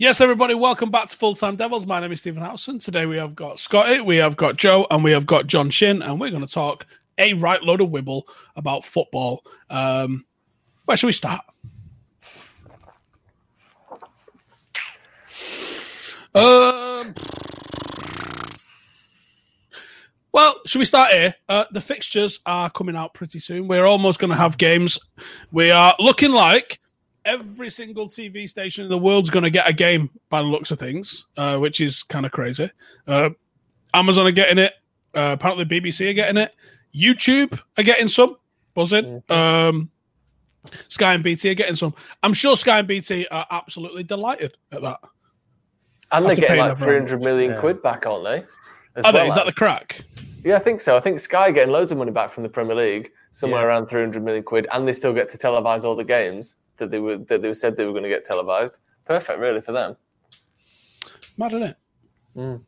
Yes, everybody, welcome back to Full Time Devils. My name is Stephen Howson. Today we have got Scotty, we have got Joe, and we have got John Shin, and we're going to talk a right load of wibble about football. Um, where should we start? Um, well, should we start here? Uh, the fixtures are coming out pretty soon. We're almost going to have games. We are looking like every single TV station in the world's going to get a game by the looks of things, uh, which is kind of crazy. Uh, Amazon are getting it. Uh, apparently, BBC are getting it. YouTube are getting some. Buzzing. Um, Sky and BT are getting some. I'm sure Sky and BT are absolutely delighted at that. And they're After getting like that 300 million Yeah. quid back, aren't they? As Are they? well, Is that the crack? Yeah, I think so. I think Sky getting loads of money back from the Premier League, somewhere Yeah. around 300 million quid, and they still get to televise all the games that they were that they said they were going to get televised. Perfect, really, for them. Mad, isn't it?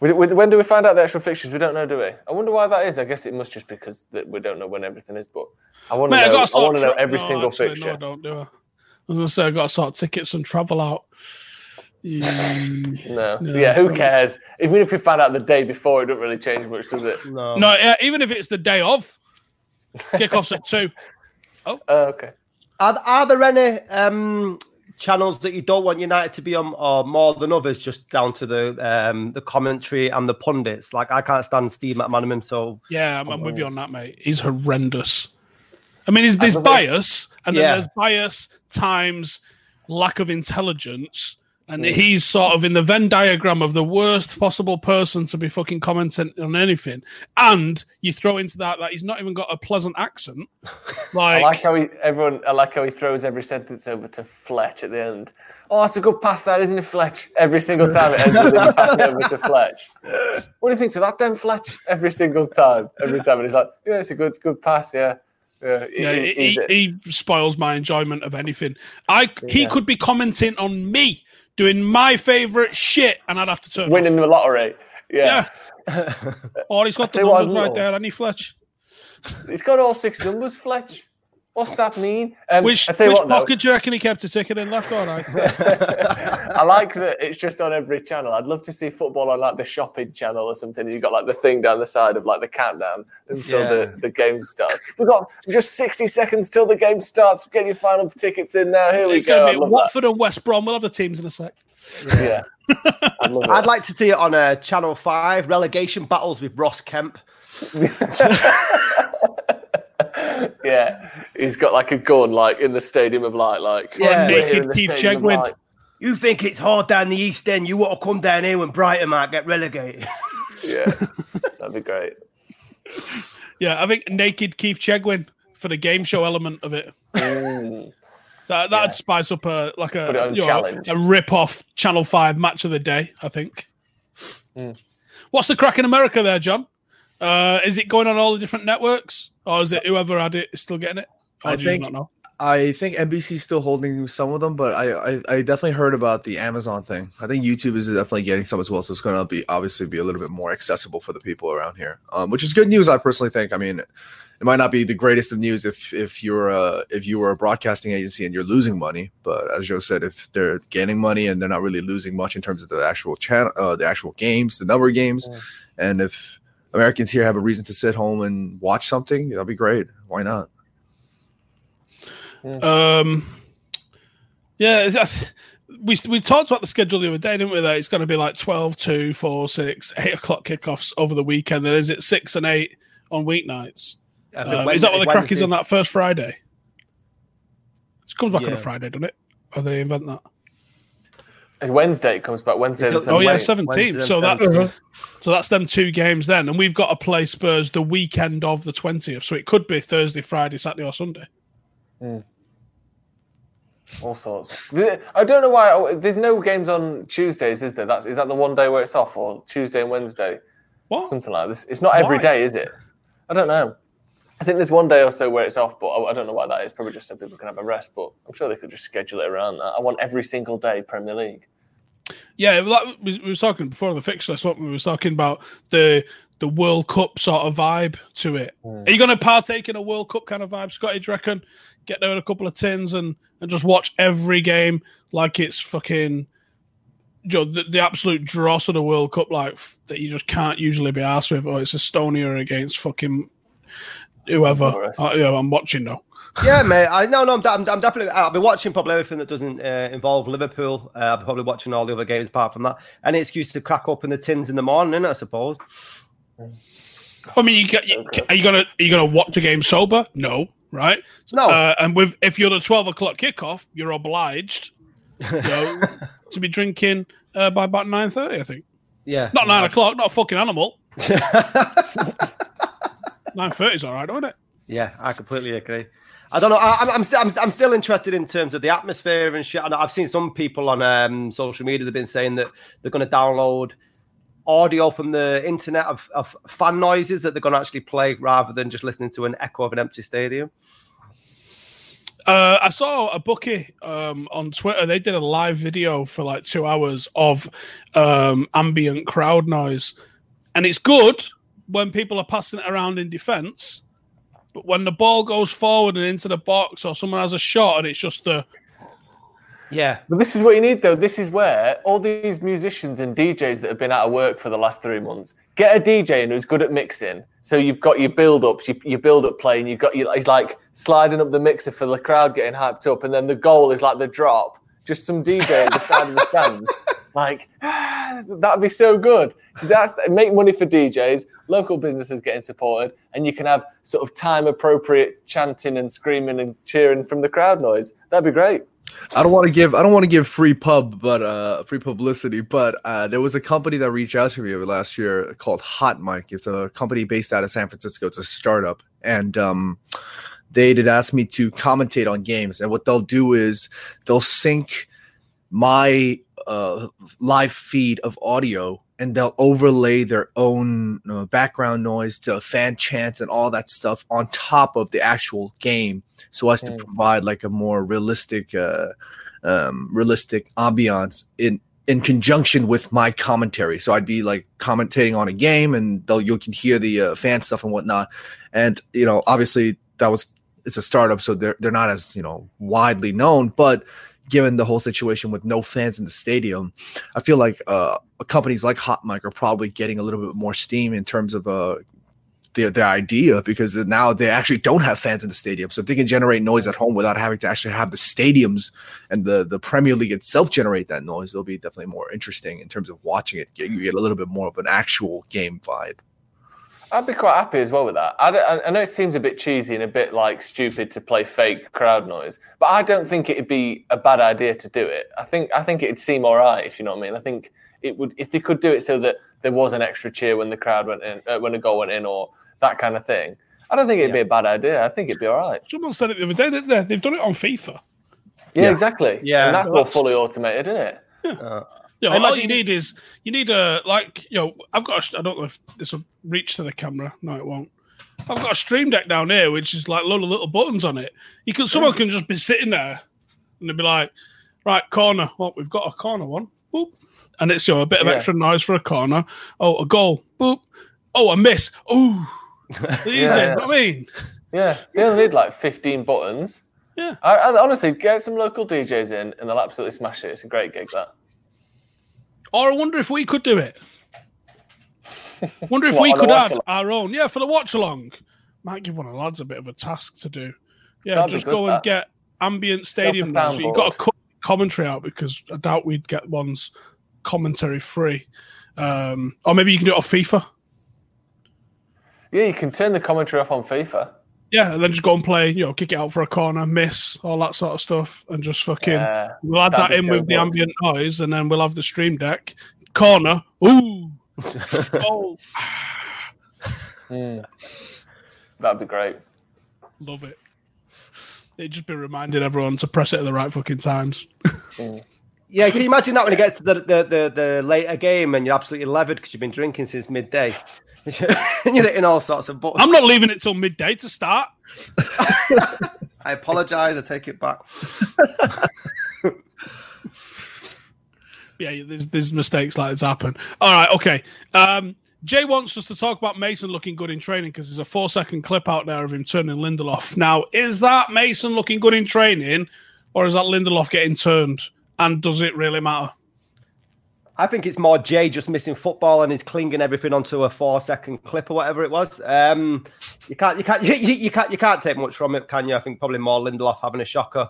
We, we, when do we find out the actual fixtures? We don't know, do we? I wonder why that is. I guess it must just because that we don't know when everything is. But I want to Mate, I know. I, want to know every no, single actually, fixture. No, I don't do I. I was going to say I got to sort tickets and travel out. Mm, No. No. Yeah, who cares? Even if we find out the day before, it doesn't really change much, does it? No. no, yeah, even if it's the day of, kickoffs at two. Oh, okay. Are, are there any um, channels that you don't want United to be on, or more than others, just down to the um, the commentary and the pundits? Like I can't stand Steve McManaman, so Yeah, I'm, I'm with you on that, mate. He's horrendous. I mean, there's, there's bias, and then Yeah. there's bias times lack of intelligence. And he's sort of in the Venn diagram of the worst possible person to be fucking commenting on anything. And you throw into that that he's not even got a pleasant accent. I Like, like how he everyone. I like how he throws every sentence over to Fletch at the end. Oh, it's a good pass, that isn't it, Fletch? Every single time it ends with him passing over to Fletch. What do you think to that, then, Fletch? Every single time, every time, and he's like, "Yeah, it's a good, good pass, yeah." Yeah, yeah, he- he, he spoils my enjoyment of anything. I he could be commenting on me doing my favorite shit, and I'd have to turn winning off. the lottery. Yeah. Yeah. oh, he's got the tell you what, numbers right there, and he Fletch. he's got all six numbers, Fletch. What's that mean? Um, Which I tell you which what, though, pocket do you reckon he kept a ticket in left or right? I like that it's just on every channel. I'd love to see football on like the shopping channel or something. You've got like the thing down the side of like the countdown until Yeah. the, the game starts. We've got just 60 seconds till the game starts. Get your final tickets in now. Here we it's go. going to be love Watford and West Brom. We'll have the teams in a sec. Yeah. I love I'd like to see it on uh, Channel Five relegation battles with Ross Kemp. yeah. He's got like a gun like in the Stadium of Light. Like, Yeah. Naked Keith Chegwin. You think it's hard down the East End? You want to come down here when Brighton might get relegated? Yeah. That'd be great. Yeah, I think naked Keith Chegwin for the game show element of it. Mm. That that'd spice up a like a Put it on you know, challenge. a rip off Channel Five match of the day. I think. Hmm. What's the crack in America there, John? Uh, is it going on all the different networks, or is it whoever had it is still getting it? Or I do you think- not know? I think NBC's still holding some of them, but I, I I definitely heard about the Amazon thing. I think YouTube is definitely getting some as well, so it's going to be obviously be a little bit more accessible for the people around here, um, which is good news. I personally think. I mean, it might not be the greatest of news if if you're a if you were a broadcasting agency and you're losing money, but as Joe said, if they're gaining money and they're not really losing much in terms of the actual channel, uh, the actual games, the number of games, and if Americans here have a reason to sit home and watch something, that'd be great. Why not? Um, yeah, that's, we we talked about the schedule the other day, didn't we? That it's going to be like 12, 2, 4, 6, 8 o'clock kickoffs over the weekend. Then is it six and eight on weeknights? I Um, is that what the crack is on that first Friday? It comes back on a Friday, doesn't it? Or they invent that? Wednesday. It comes back Wednesday. It's- Oh yeah, 17th. So that's so that's them two games then, and we've got to play Spurs the weekend of the twentieth. So it could be Thursday, Friday, Saturday, or Sunday. Hmm. all sorts. I don't know why. oh, There's no games on Tuesdays, is there? That's is that the one day where it's off, or Tuesday and Wednesday, What? something like this. It's not every Why? day, is it? I don't know. I think there's one day or so where it's off, but I, I don't know why that is. Probably just so people can have a rest. But I'm sure they could just schedule it around that. I want every single day Premier League. Yeah, like we, we were talking before the fixture list. What we were talking about the the World Cup sort of vibe to it. Hmm. Are you going to partake in a World Cup kind of vibe, Scotty? Do you reckon? Get there with a couple of tins and and just watch every game like it's fucking. You know, the, the absolute dross of the World Cup, like that you just can't usually be asked with, or it's Estonia against fucking whoever. Honduras. Uh, yeah, I'm watching though. Yeah, mate. I no, no. I'm, I'm, I'm definitely. I'll be watching probably everything that doesn't uh, involve Liverpool. Uh, I'll be probably watching all the other games apart from that. Any excuse to crack open the tins in the morning, I suppose. I mean, you, get, you are you gonna are you gonna watch a game sober? No, right? No. Uh, and with if you're the twelve o'clock kickoff, you're obliged you know, to be drinking uh, by about nine thirty. I think Yeah. not nine o'clock. Not a fucking animal. Nine thirty is all right, isn't it? Yeah, I completely agree. I don't know. I, I'm, I'm, still, I'm, I'm still interested in terms of the atmosphere and shit. I know I've seen some people on um, social media that've been saying that they're going to download audio from the internet of, of fan noises that they're going to actually play rather than just listening to an echo of an empty stadium. Uh, I saw a bookie um, on Twitter. They did a live video for like two hours of um, ambient crowd noise, and it's good when people are passing it around in defence. But when the ball goes forward and into the box, or someone has a shot, and it's just the Yeah. But this is what you need, though. This is where all these musicians and DJs that have been out of work for the last three months get a DJ in who's good at mixing. So you've got your build ups, your, your build up play, and you've got your, he's like sliding up the mixer for the crowd getting hyped up. And then the goal is like the drop, just some DJ at the side of the stands. Like, that'd be so good. That's make money for DJs, local businesses getting supported, and you can have sort of time appropriate chanting and screaming and cheering from the crowd noise. That'd be great. I don't want to give I don't want to give free pub, but uh, free publicity. But uh, there was a company that reached out to me last year called Hot Mic. It's a company based out of San Francisco. It's a startup, and um, they did ask me to commentate on games. And what they'll do is they'll sync my uh, live feed of audio and they'll overlay their own uh, background noise to fan chants and all that stuff on top of the actual game so as to Mm. provide like a more realistic uh, um, realistic ambiance in in conjunction with my commentary so i'd be like commentating on a game and they'll you can hear the uh, fan stuff and whatnot and you know obviously that was it's a startup so they're they're not as you know widely known but given the whole situation with no fans in the stadium i feel like uh companies like hot mic are probably getting a little bit more steam in terms of uh their, their idea because now they actually don't have fans in the stadium. So if they can generate noise at home without having to actually have the stadiums and the the premier league itself generate that noise it'll be definitely more interesting in terms of watching it you get a little bit more of an actual game vibe I'd be quite happy as well with that. I, don't- I know it seems a bit cheesy and a bit like stupid to play fake crowd noise, but I don't think it'd be a bad idea to do it. I think I think it'd seem all right if you know what I mean. I think it would if they could do it so that there was an extra cheer when the crowd went in, uh, when a goal went in, or that kind of thing. I don't think it'd be a bad idea. I think it'd be all right. someone said it the other day. Didn't they? They've done it on FIFA. Yeah, Yeah. exactly. Yeah. and that's all fully automated, isn't it? You know, I all you need is you need a like you know I've got a, I don't know if this will reach to the camera. No, it won't. I've got a stream deck down here which is like a lot of little buttons on it. You can someone can just be sitting there and they'll be like, right corner. Well, we've got a corner one. Boop. And it's you know a bit of Yeah. extra noise for a corner. Oh, a goal. Boop. Oh, a miss. Oh, easy. Yeah. You know what I mean, Yeah, they only need like 15 buttons. Yeah. I, I, honestly, get some local DJs in and they'll absolutely smash it. It's a great gig, that. Or I wonder if we could do it. Wonder if What, we could add our own. Yeah, for the watch along. Might give one of the lads a bit of a task to do. Yeah, That'd just good, go and that. get ambient stadium now. So you've got to cut commentary out because I doubt we'd get ones commentary free. Um, or maybe you can do it off FIFA. Yeah, you can turn the commentary off on FIFA. Yeah, and then just go and play, you know, kick it out for a corner, miss, all that sort of stuff, and just fucking Yeah, we'll add that'd that be in with so the good. ambient noise, and then we'll have the stream deck corner. Ooh, oh, Mm. That'd be great. love it. It'd just be reminding everyone to press it at the right fucking times. Yeah, can you imagine that when it gets to the, the, the, the later game and you're absolutely levered because you've been drinking since midday? and you're hitting all sorts of buttons. I'm not leaving it till midday to start. I apologise. I take it back. Yeah, there's there's mistakes like this happen. All right, okay. Um, Jay wants us to talk about Mason looking good in training because there's a four second clip out there of him turning Lindelof. Now, is that Mason looking good in training, or is that Lindelof getting turned? And does it really matter? I think it's more Jay just missing football and he's clinging everything onto a four second clip or whatever it was. Um, you can't, you can't, you, you, you can't, you can't take much from it, can you? I think probably more Lindelof having a shocker.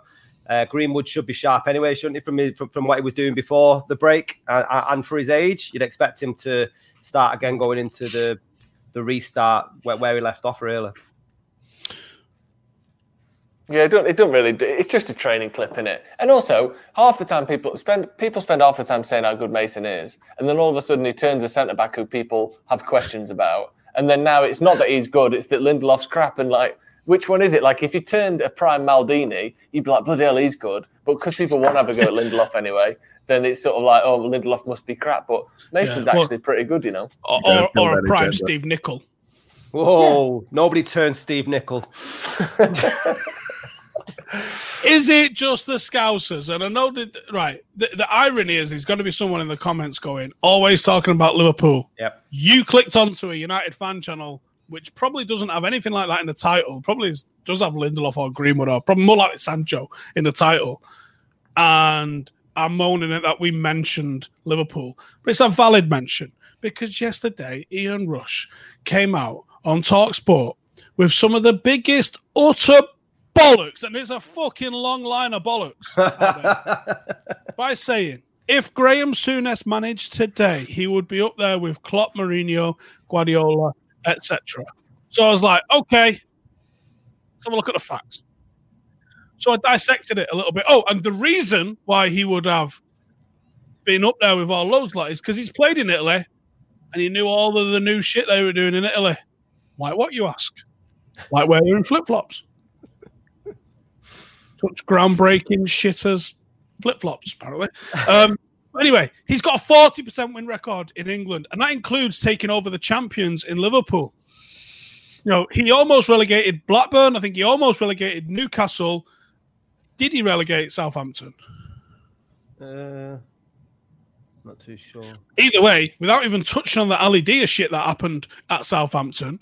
Uh, Greenwood should be sharp anyway, shouldn't he? From, from from what he was doing before the break, and, and for his age, you'd expect him to start again going into the the restart where, where he left off. Really, Yeah, it don't, it don't really. Do, it's just a training clip in it, and also half the time people spend people spend half the time saying how good Mason is, and then all of a sudden he turns a centre back who people have questions about, and then now it's not that he's good, it's that Lindelof's crap, and like which one is it? Like if you turned a prime Maldini, you'd be like bloody hell he's good, but because people won't have a go at Lindelof anyway, then it's sort of like oh Lindelof must be crap, but Mason's Yeah, well- actually pretty good, you know. Or, or, or a prime agenda. Steve Nicol? whoa! Nobody turns Steve Nicol. Is it just the Scousers? And I know that, right, the, the irony is there's going to be someone in the comments going, always talking about Liverpool. Yep. You clicked onto a United fan channel, which probably doesn't have anything like that in the title. Probably is, does have Lindelof or Greenwood or probably more like Sancho in the title. And I'm moaning at that we mentioned Liverpool. But it's a valid mention because yesterday Ian Rush came out on Talksport with some of the biggest utter bollocks, and it's a fucking long line of bollocks by saying if Graham Souness managed today, he would be up there with Klopp, Mourinho, Guardiola, etc. So I was like, okay, let's have a look at the facts. So I dissected it a little bit. Oh, and the reason why he would have been up there with all those lot is because he's played in Italy and he knew all of the new shit they were doing in Italy. Like what you ask? Like wearing flip flops. Such groundbreaking shitters flip flops, apparently. Um, anyway, he's got a 40% win record in England, and that includes taking over the champions in Liverpool. You know, he almost relegated Blackburn. I think he almost relegated Newcastle. Did he relegate Southampton? Uh, not too sure. Either way, without even touching on the Ali Dia shit that happened at Southampton,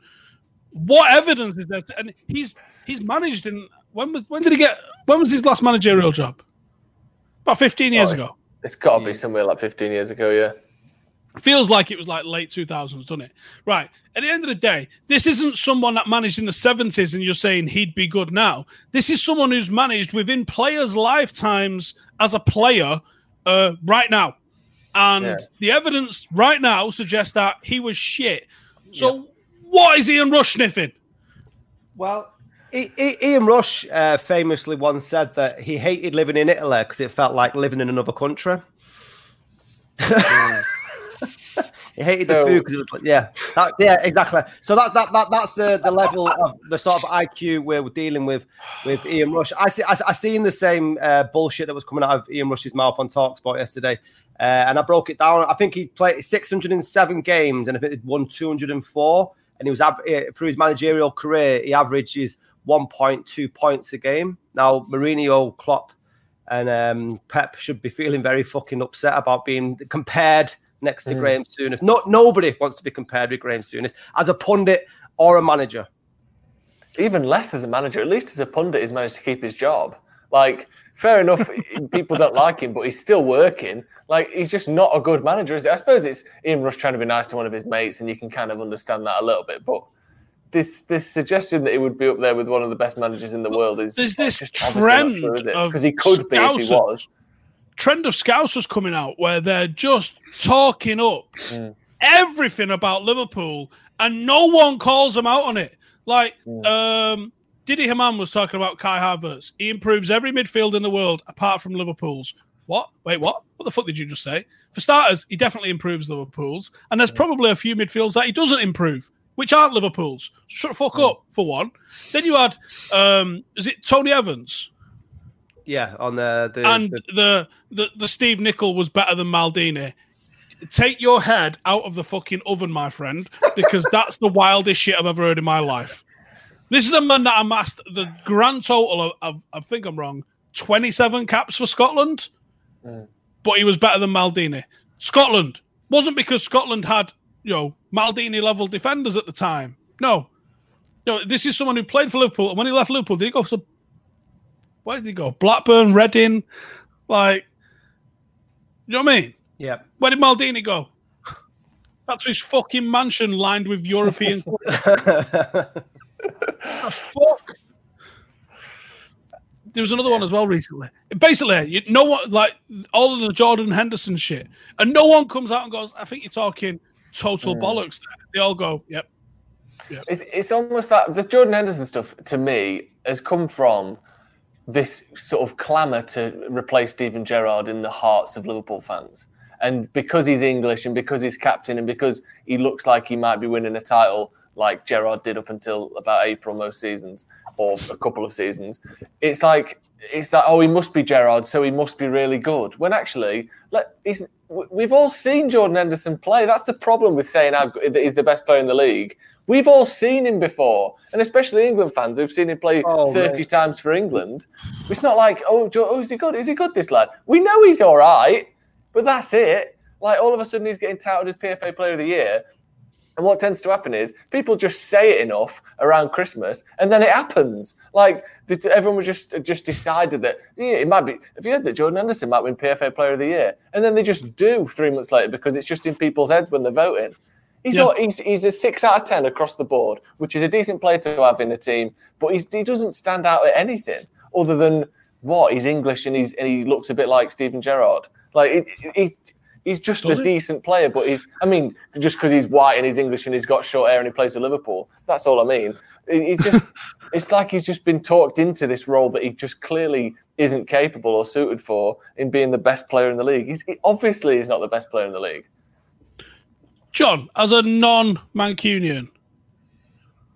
what evidence is there? To, and he's he's managed in when was when did he get when was his last managerial job? About fifteen years Oh, ago. It's got to be somewhere like 15 years ago, yeah. Feels like it was like late 2000s, doesn't it? Right. At the end of the day, this isn't someone that managed in the 70s and you're saying he'd be good now. This is someone who's managed within players' lifetimes as a player uh, right now. And Yeah. the evidence right now suggests that he was shit. So, what is Ian Rush sniffing? Well, I- I- Ian Rush uh, famously once said that he hated living in Italy because it felt like living in another country. He hated So- the food because it was like, yeah, that, yeah, exactly. So that that, that that's the, the level of the sort of IQ we're dealing with with Ian Rush. I see I, I seen the same uh, bullshit that was coming out of Ian Rush's mouth on Talksport yesterday, uh, and I broke it down. I think he played 607 games and I think he'd won 204, and he was av- eh, through his managerial career he averages 1.2 points a game. Now Mourinho, Klopp, and um, Pep should be feeling very fucking upset about being compared next to Graham Souness. No, nobody wants to be compared with Graham Souness as a pundit or a manager. even less as a manager. At least as a pundit, he's managed to keep his job. Like, fair enough, people don't like him, but he's still working. Like, he's just not a good manager, is it? I suppose it's Ian Rush trying to be nice to one of his mates, and you can kind of understand that a little bit. But this this suggestion that he would be up there with one of the best managers in the world is There's this just obviously not trend true, is it? of because he could be if he was. trend of Scousers coming out where they're just talking up Mm. everything about Liverpool and no one calls them out on it. Like Mm. um Didi Hamann was talking about Kai Havertz. He improves every midfield in the world apart from Liverpool's. What? Wait, what? What the fuck did you just say? For starters, he definitely improves Liverpool's, and there's probably a few midfields that he doesn't improve, which aren't Liverpool's. Shut the fuck up, for one. Then you had, um, is it Tony Evans? Yeah, on the the, and the- the, the the Steve Nicol was better than Maldini. Take your head out of the fucking oven, my friend, because that's the wildest shit I've ever heard in my life. This is a man that amassed the grand total of, of I think I'm wrong, 27 caps for Scotland, but he was better than Maldini. Scotland wasn't because Scotland had you know Maldini level defenders at the time. No, no, this is someone who played for Liverpool. And when he left Liverpool, did he go for where did he go? Blackburn, Reading, like, you know what I mean? yeah. Where did Maldini go? That's his fucking mansion lined with European. the fuck? There was another one as well recently. Basically, you know what? Like all of the Jordan Henderson shit, and no one comes out and goes, "I think you're talking total hmm. bollocks." They all go, "Yep." It's, it's almost that the Jordan Henderson stuff to me has come from this sort of clamour to replace Steven Gerrard in the hearts of Liverpool fans. And because he's English and because he's captain and because he looks like he might be winning a title like Gerrard did up until about April most seasons or a couple of seasons, it's like it's like oh he must be Gerrard so he must be really good. When actually, let, he's, we've all seen Jordan Henderson play. That's the problem with saying how good- he's the best player in the league. We've all seen him before, and especially England fans who've seen him play Oh, 30 mate. times for England. It's not like, oh, oh, is he good? Is he good, this lad? We know he's all right, but that's it. Like, all of a sudden, he's getting touted as PFA Player of the Year. And what tends to happen is people just say it enough around Christmas, and then it happens. Like everyone was just just decided that yeah, it might be. Have you heard that Jordan Henderson might win PFA Player of the Year? And then they just do three months later because it's just in people's heads when they're voting. He's Yeah. not. He's, he's a six out of ten across the board, which is a decent player to have in a team. But he's, he doesn't stand out at anything other than what he's English and he's and he looks a bit like Steven Gerrard. Like it, it- he's he's just Does a he? decent player, but he's. I mean, just because he's white and he's English and he's got short hair and he plays for Liverpool. That's all I mean. It- It's just. it's like he's just been talked into this role that he just clearly isn't capable or suited for in being the best player in the league. He's he, obviously he's not the best player in the league. John, as a non-Mancunian,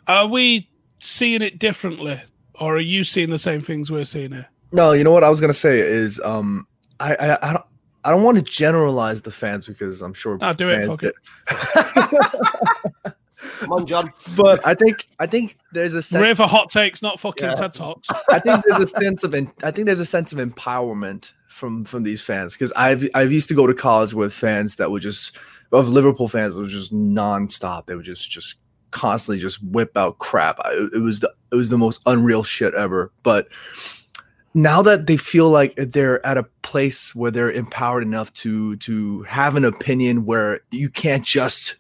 are we seeing it differently, or are you seeing the same things we're seeing here? No, you know what I was gonna say is um I I, I don't I don't want to generalize the fans because I'm sure Ah, do it, fuck it. Come on, John. But I think I think there's a sense We're here for hot takes, not fucking Yeah. TED talks. I think there's a sense of in, I think there's a sense of empowerment from from these fans because I've I've used to go to college with fans that would just of Liverpool fans that were just nonstop. They would just just constantly just whip out crap. I, it was the it was the most unreal shit ever. But now that they feel like they're at a place where they're empowered enough to to have an opinion where you can't just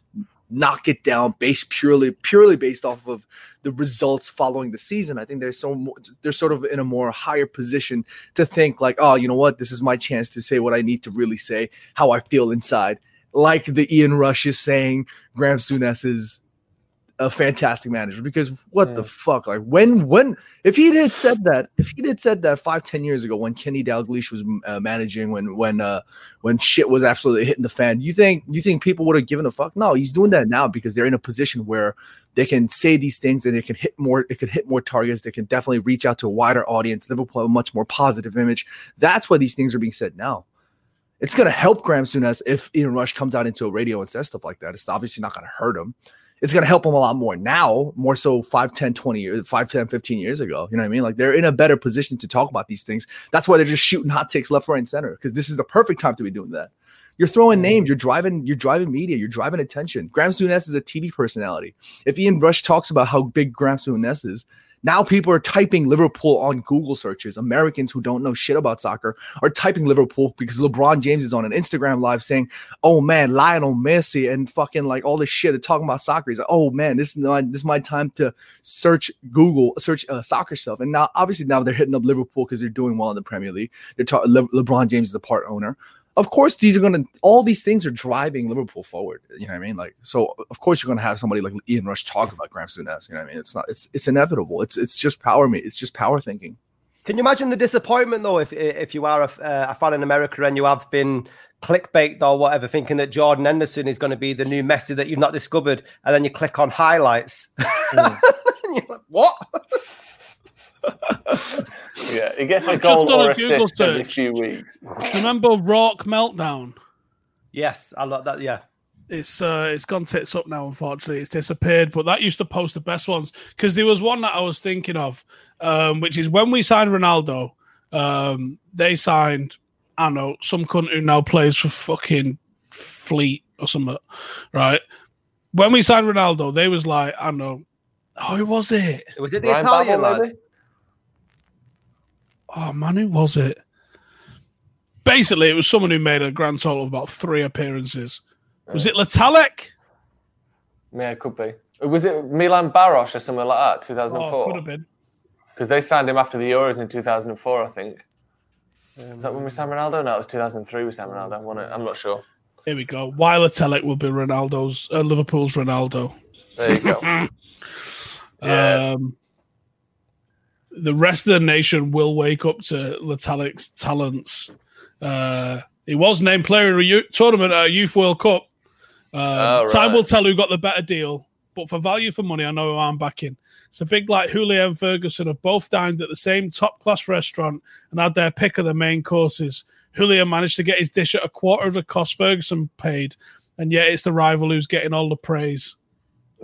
knock it down based purely purely based off of the results following the season. I think they're so they're sort of in a more higher position to think like, oh, you know what, this is my chance to say what I need to really say, how I feel inside. Like the Ian Rush is saying, Graham Souness is a fantastic manager because what the fuck? Like when when if he had said that if he had said that five ten years ago when Kenny Dalglish was uh, managing when when uh when shit was absolutely hitting the fan, you think you think people would have given a fuck? No, he's doing that now because they're in a position where they can say these things and they can hit more. It could hit more targets. They can definitely reach out to a wider audience. Liverpool have a much more positive image. That's why these things are being said now it's going to help Graham Souness if Ian Rush comes out into a radio and says stuff like that. It's obviously not going to hurt him. It's going to help them a lot more now, more so 5, 10, 20 years, 5, 10, 15 years ago. You know what I mean? Like they're in a better position to talk about these things. That's why they're just shooting hot takes left, right, and center because this is the perfect time to be doing that. You're throwing mm-hmm. names, you're driving, you're driving media, you're driving attention. Graham Souness is a TV personality. If Ian Rush talks about how big Graham Souness is, now people are typing Liverpool on Google searches. Americans who don't know shit about soccer are typing Liverpool because LeBron James is on an Instagram live saying, "Oh man, Lionel Messi and fucking like all this shit and talking about soccer." He's like, "Oh man, this is my this is my time to search Google, search uh, soccer stuff." And now, obviously, now they're hitting up Liverpool because they're doing well in the Premier League. They're talking. Le- LeBron James is a part owner of course these are going to all these things are driving Liverpool forward. You know what I mean? Like so of course you're going to have somebody like Ian Rush talk about Graham Souness. You know what I mean? It's not it's it's inevitable. It's it's just power me. It's just power thinking. Can you imagine the disappointment though if if you are a, a fan in America and you have been clickbait or whatever, thinking that Jordan Henderson is going to be the new Messi that you've not discovered, and then you click on highlights. Mm. like, what? yeah, it gets a I've goal or a, Google assist search. every few weeks. Do you remember Rawk Meltdown? Yes, I like that. Yeah, it's uh, it's gone tits up now. Unfortunately, it's disappeared. But that used to post the best ones because there was one that I was thinking of, um, which is when we signed Ronaldo. Um, they signed, I don't know, some cunt who now plays for fucking Fleet or something, right? When we signed Ronaldo, they was like, I don't know, oh, who was it? Was it the Ryan Italian Babel, lad? Oh man, who was it? Basically, it was someone who made a grand total of about three appearances. Was it Le Tallec? Yeah, it could be. Was it Milan Baros or something like that? 2004. Oh, could have been. Because they signed him after the Euros in 2004, I think. Um, Is that when we signed Ronaldo? No, it was 2003 we signed Ronaldo. I'm not sure. Here we go. Weiler Telek will be Ronaldo's uh, Liverpool's Ronaldo. There you go. yeah. Um, the rest of the nation will wake up to Le Tallec's talents. Uh, he was named player of the tournament at a Youth World Cup. Um, oh, right. Time will tell who got the better deal, but for value for money, I know who I'm backing. It's a big like Houllier and Ferguson have both dined at the same top class restaurant and had their pick of the main courses. Houllier managed to get his dish at a quarter of the cost Ferguson paid, and yet it's the rival who's getting all the praise.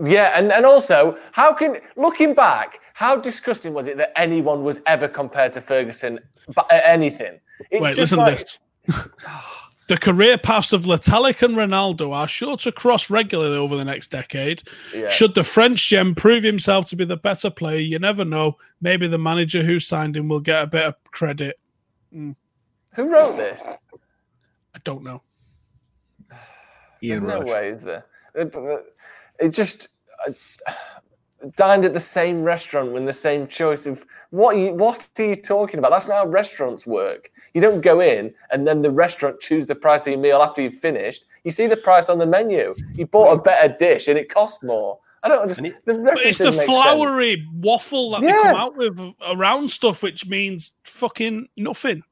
Yeah, and, and also, how can looking back, how disgusting was it that anyone was ever compared to Ferguson but anything? It's Wait, listen like... to this. the career paths of Le Tallec and Ronaldo are sure to cross regularly over the next decade. Yeah. Should the French gem prove himself to be the better player, you never know. Maybe the manager who signed him will get a bit of credit. Mm. Who wrote this? I don't know. There's no way, is there? It, it just. Dined at the same restaurant with the same choice of what you, what are you talking about? That's not how restaurants work. You don't go in and then the restaurant choose the price of your meal after you've finished. You see the price on the menu. You bought a better dish and it costs more. I don't understand. The it's the flowery sense. waffle that yeah. they come out with around stuff, which means fucking nothing.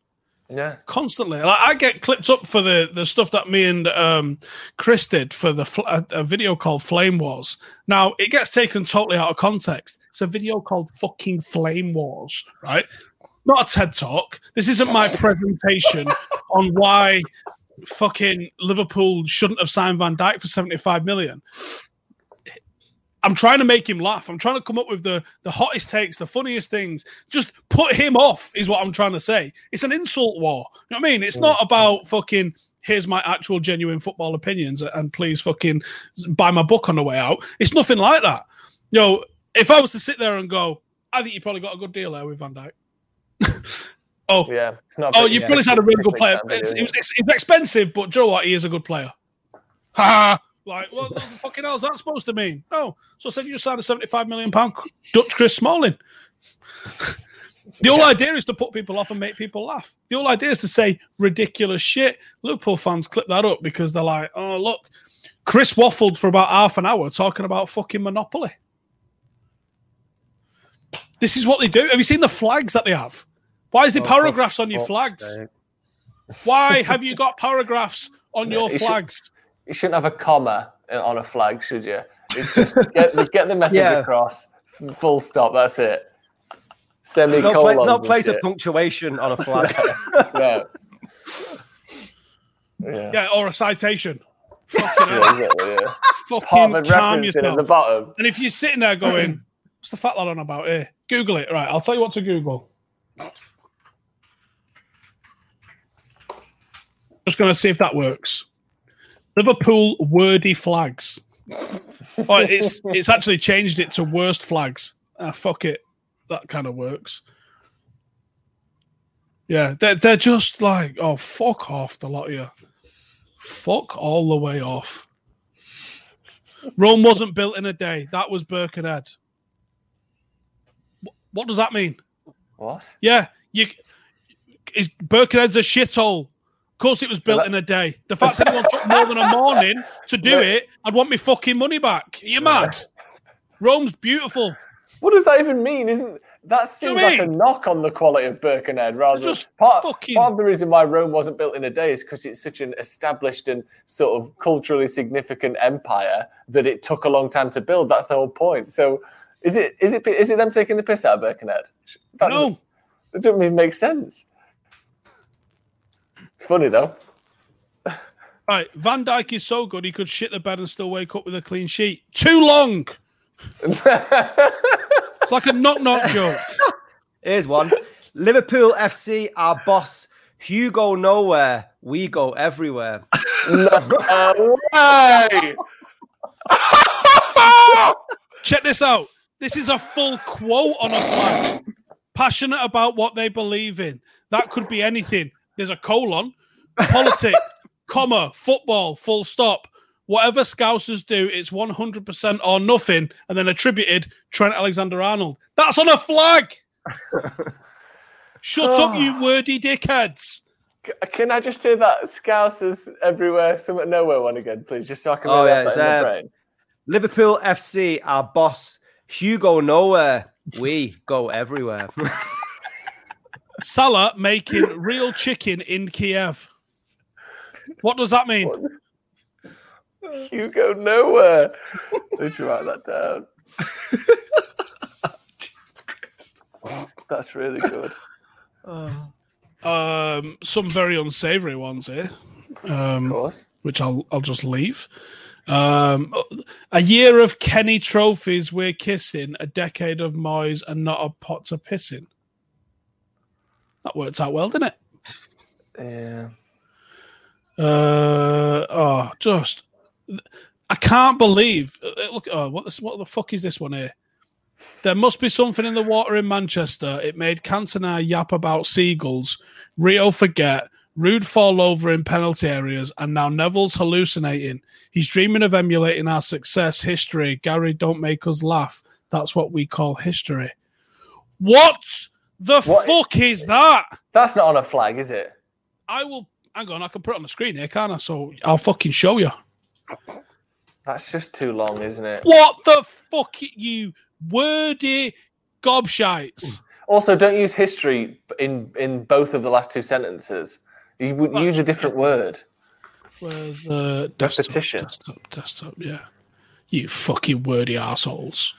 Yeah, constantly. Like I get clipped up for the the stuff that me and um, Chris did for the a, a video called Flame Wars. Now it gets taken totally out of context. It's a video called fucking Flame Wars, right? Not a TED talk. This isn't my presentation on why fucking Liverpool shouldn't have signed Van Dijk for 75 million. I'm trying to make him laugh. I'm trying to come up with the the hottest takes, the funniest things. Just put him off is what I'm trying to say. It's an insult war. You know what I mean? It's not about fucking here's my actual genuine football opinions and please fucking buy my book on the way out. It's nothing like that. You know, if I was to sit there and go, I think you probably got a good deal there with Van Dijk. oh, yeah. oh, you've yeah, probably had a really good player. It's, it was, it's, it's expensive, but Joe, what? He is a good player. Ha! Like, what the fucking hell is that supposed to mean? No. So I said you just signed a 75 million pound Dutch Chris Smalling. the whole idea is to put people off and make people laugh. The whole idea is to say ridiculous shit. Liverpool fans clip that up because they're like, oh, look, Chris waffled for about half an hour talking about fucking Monopoly. This is what they do. Have you seen the flags that they have? Why is there Oh, paragraphs on your flags? sake. Why have you got paragraphs on Yeah, your flags? You shouldn't have a comma on a flag, should you? It's just get, the- get the message Yeah. across. Full stop. That's it. No, Semicolon. pla- no place of punctuation on a flag. no. Yeah. Yeah, or a citation. Fucking, hell. Yeah, exactly, yeah. fucking calm reference in at the bottom. And if you're sitting there going, "What's the fat lad on about here?" Google it. Right, I'll tell you what to Google. Just going to see if that works. Liverpool wordy flags. oh, it's it's actually changed it to worst flags. Ah, fuck it, that kind of works. Yeah, they're they're just like, oh fuck off, the lot of you. Fuck all the way off. Rome wasn't built in a day. That was Birkenhead. What does that mean? What? Yeah, you. Is Birkenhead's a shithole? Of course, it was built that- in a day. The fact anyone took more than a morning to do it, I'd want my fucking money back. Are you mad? Rome's beautiful. What does that even mean? Isn't that seems like a knock on the quality of Birkenhead rather than Just part, fucking- part of the reason why Rome wasn't built in a day is because it's such an established and sort of culturally significant empire that it took a long time to build. That's the whole point. So is it is it is it them taking the piss out of Birkenhead? That No, It doesn't even make sense. Funny though. right. Van Dijk is so good he could shit the bed and still wake up with a clean sheet. Too long. It's like a knock knock joke. Here's one. Liverpool FC, our boss. Hugo nowhere. We go everywhere. No way! Check this out. This is a full quote on a flag. Passionate about what they believe in. That could be anything. There's a colon, politics, comma, football, full stop. Whatever Scousers do, it's 100% or nothing, and then attributed Trent Alexander Arnold. That's on a flag. Shut up, you wordy dickheads. C- Can I just hear that Scousers everywhere, somewhere nowhere one again, please, just so I can Oh, really yeah, that in uh, my brain. Liverpool FC, our boss. Hugo nowhere. We go everywhere. Salah making real chicken in Kiev. What does that mean? You go nowhere. Did you write that down. That's really good. Um, some very unsavory ones here. Um, Of course. which I'll I'll just leave. Um, a year of Kenny trophies, we're kissing. A decade of Moyes, and not a pot to pissing. That worked out well, didn't it? Yeah. Uh, oh, just I can't believe. uh, Look, oh, what this? What the fuck is this one here? There must be something in the water in Manchester. It made Cantona yap about seagulls. Rio forget. Ruud fall over in penalty areas, and now Neville's hallucinating. He's dreaming of emulating our success history. Gary, don't make us laugh. That's what we call history. What the What- fuck is that? That's not on a flag, is it? I will. Hang on, I can put it on the screen here, can't I? So I'll fucking show you. That's just too long, isn't it? What the fuck, you wordy gobshites? Also, don't use history in in both of the last two sentences. You would use a different word. Where's the desktop? Repetition. Desktop, desktop, yeah. You fucking wordy assholes.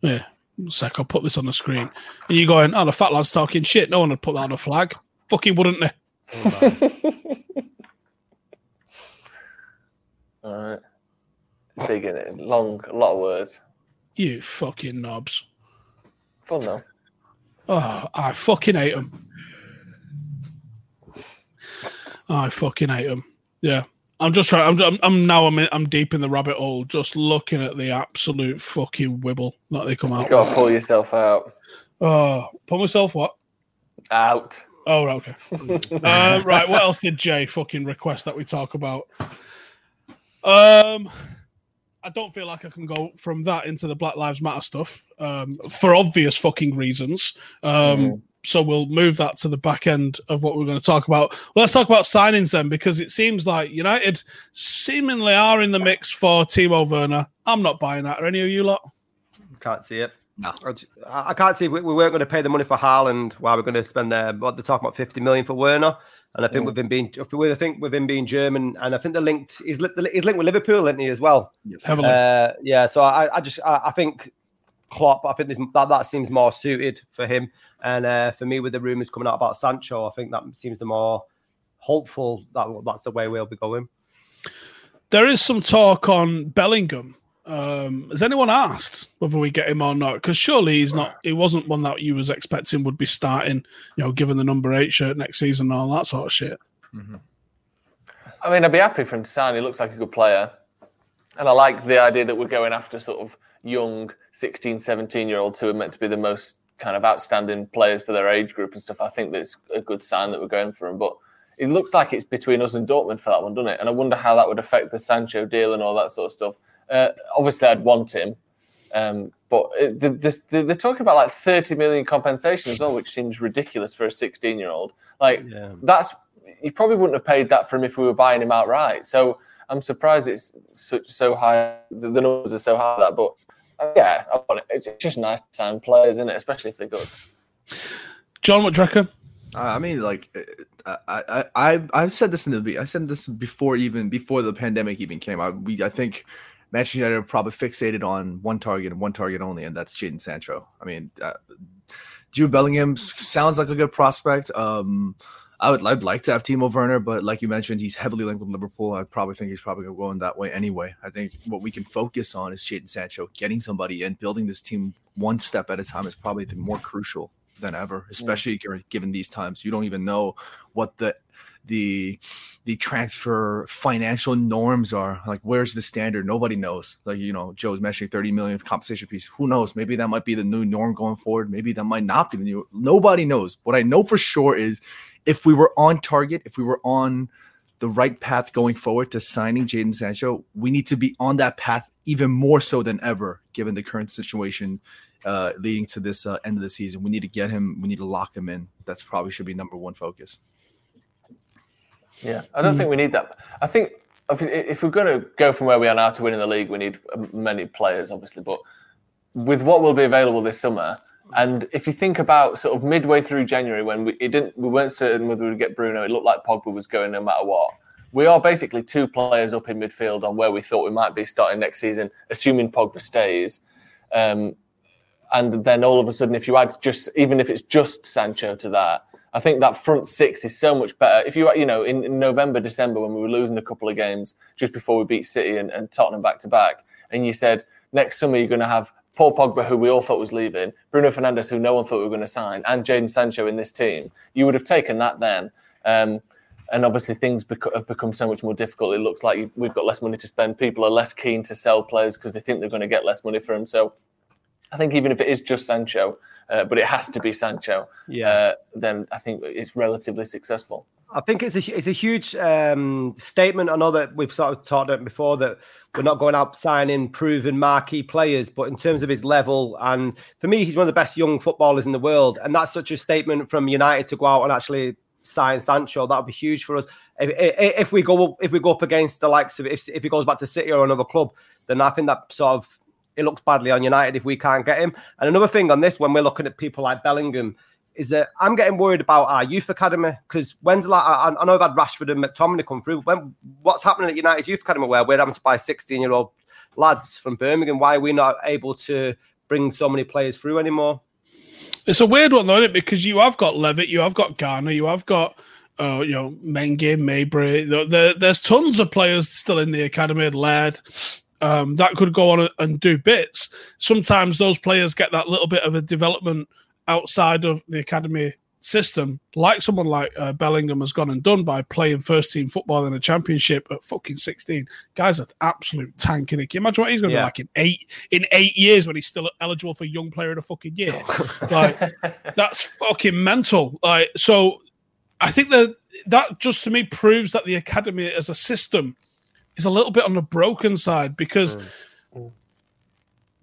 Yeah. Sec, I'll put this on the screen. And you going, oh, the fat lad's talking shit. No one would put that on a flag. Fucking wouldn't they? All right. Big in it. Long, a lot of words. You fucking knobs. Fun though. Oh, I fucking hate them. I fucking hate them. Yeah. I'm just trying. I'm, I'm, now. I'm, in, I'm deep in the rabbit hole, just looking at the absolute fucking wibble that they come out. You gotta pull yourself out. Oh, pull myself what? Out. Oh, okay. uh, right. What else did Jay fucking request that we talk about? Um, I don't feel like I can go from that into the Black Lives Matter stuff um, for obvious fucking reasons. Um, so we'll move that to the back end of what we're going to talk about. Let's talk about signings then, because it seems like United seemingly are in the mix for Timo Werner. I'm not buying that. Are any of you lot? Can't see it. No. I I can't see we, we weren't going to pay the money for Haaland while we're going to spend there. What they're talking about, fifty million for Werner, and I think with him being, I think with him being German, and I think they're linked. He's, he's linked with Liverpool, isn't he, as well? Heavily. Uh, yeah. So I, I just, I, I think Klopp. I think this, that that seems more suited for him, and uh, for me, with the rumours coming out about Sancho, I think that seems the more hopeful that that's the way we'll be going. There is some talk on Bellingham. Um, has anyone asked whether we get him or not? Because surely he's not. He wasn't one that you was expecting would be starting. You know, given the number eight shirt next season and all that sort of shit. I mean, I'd be happy for him to sign. He looks like a good player. And I like the idea that we're going after sort of young 16, 17 year olds who are meant to be the most kind of outstanding players for their age group and stuff. I think that's a good sign that we're going for him. But it looks like it's between us and Dortmund for that one, doesn't it? And I wonder how that would affect the Sancho deal and all that sort of stuff. Uh, obviously, I'd want him. Um, but the, the, they're talking about like 30 million compensation as well, which seems ridiculous for a 16 year old. Like, that's you probably wouldn't have paid that for him if we were buying him outright. So I'm surprised it's such so high. The, the numbers are so high that, but uh, yeah, I want it. It's just nice to sign players, isn't it? Especially if they're good. John, what do you reckon? I mean, like, uh, I, I, I, I've said this in the, be- I said this before even before the pandemic even came out. We, I think, Manchester United are probably fixated on one target and one target only, and that's Jadon Sancho. I mean, uh, Jude Bellingham sounds like a good prospect. Um, I would, I'd like to have Timo Werner, but like you mentioned, he's heavily linked with Liverpool. I probably think he's probably going to go in that way anyway. I think what we can focus on is Jadon Sancho, getting somebody in, building this team one step at a time is probably the more crucial than ever, especially given these times. You don't even know what the the the transfer financial norms are. Like, where's the standard? Nobody knows. Like, you know, Joe's mentioning 30 million compensation piece. Who knows? Maybe that might be the new norm going forward. Maybe that might not be the new. Nobody knows. What I know for sure is if we were on target, if we were on the right path going forward to signing Jadon Sancho, we need to be on that path even more so than ever, given the current situation uh, leading to this uh, end of the season. We need to get him. We need to lock him in. That's probably should be number one focus. Yeah, I don't think we need that. I think if, if we're going to go from where we are now to winning the league, we need many players, obviously. But with what will be available this summer, and if you think about sort of midway through January when we it didn't we weren't certain whether we'd get Bruno, it looked like Pogba was going no matter what. We are basically two players up in midfield on where we thought we might be starting next season, assuming Pogba stays. Um, and then all of a sudden, if you add just even if it's just Sancho to that, I think that front six is so much better. If you you know in, in November, December when we were losing a couple of games just before we beat City and, and Tottenham back to back, and you said next summer you're going to have Paul Pogba, who we all thought was leaving, Bruno Fernandes, who no one thought we were going to sign, and Jadon Sancho in this team, you would have taken that then. Um, and obviously, things bec- have become so much more difficult. It looks like we've got less money to spend. People are less keen to sell players because they think they're going to get less money for them. So, I think even if it is just Sancho, uh, but it has to be Sancho, Yeah. uh, then I think it's relatively successful. I think it's a it's a huge um, statement. I know that we've sort of talked about before that we're not going out signing proven marquee players, but in terms of his level, and for me, he's one of the best young footballers in the world, and that's such a statement from United to go out and actually sign Sancho. That would be huge for us. If, if, if we go up, if we go up against the likes of if if he goes back to City or another club, then I think that sort of it looks badly on United if we can't get him. And another thing on this, when we're looking at people like Bellingham, is that I'm getting worried about our youth academy because when's like I, I know I've had Rashford and McTominay come through. When what's happening at United's youth academy where we're having to buy 16 year old lads from Birmingham? Why are we not able to bring so many players through anymore? It's a weird one, though, it? Because you have got Levitt, you have got Garner, you have got uh, you know Mengi, Mejbri. There, there- there's tons of players still in the academy, led. Um, that could go on and do bits. Sometimes those players get that little bit of a development outside of the academy system, like someone like uh, Bellingham has gone and done by playing first team football in the championship at fucking 16. Guy's an absolute tank, and Can you imagine what he's going to Yeah. be like in eight in eight years when he's still eligible for young player of the fucking year? like that's fucking mental. Like so, I think that that just to me proves that the academy as a system is a little bit on the broken side because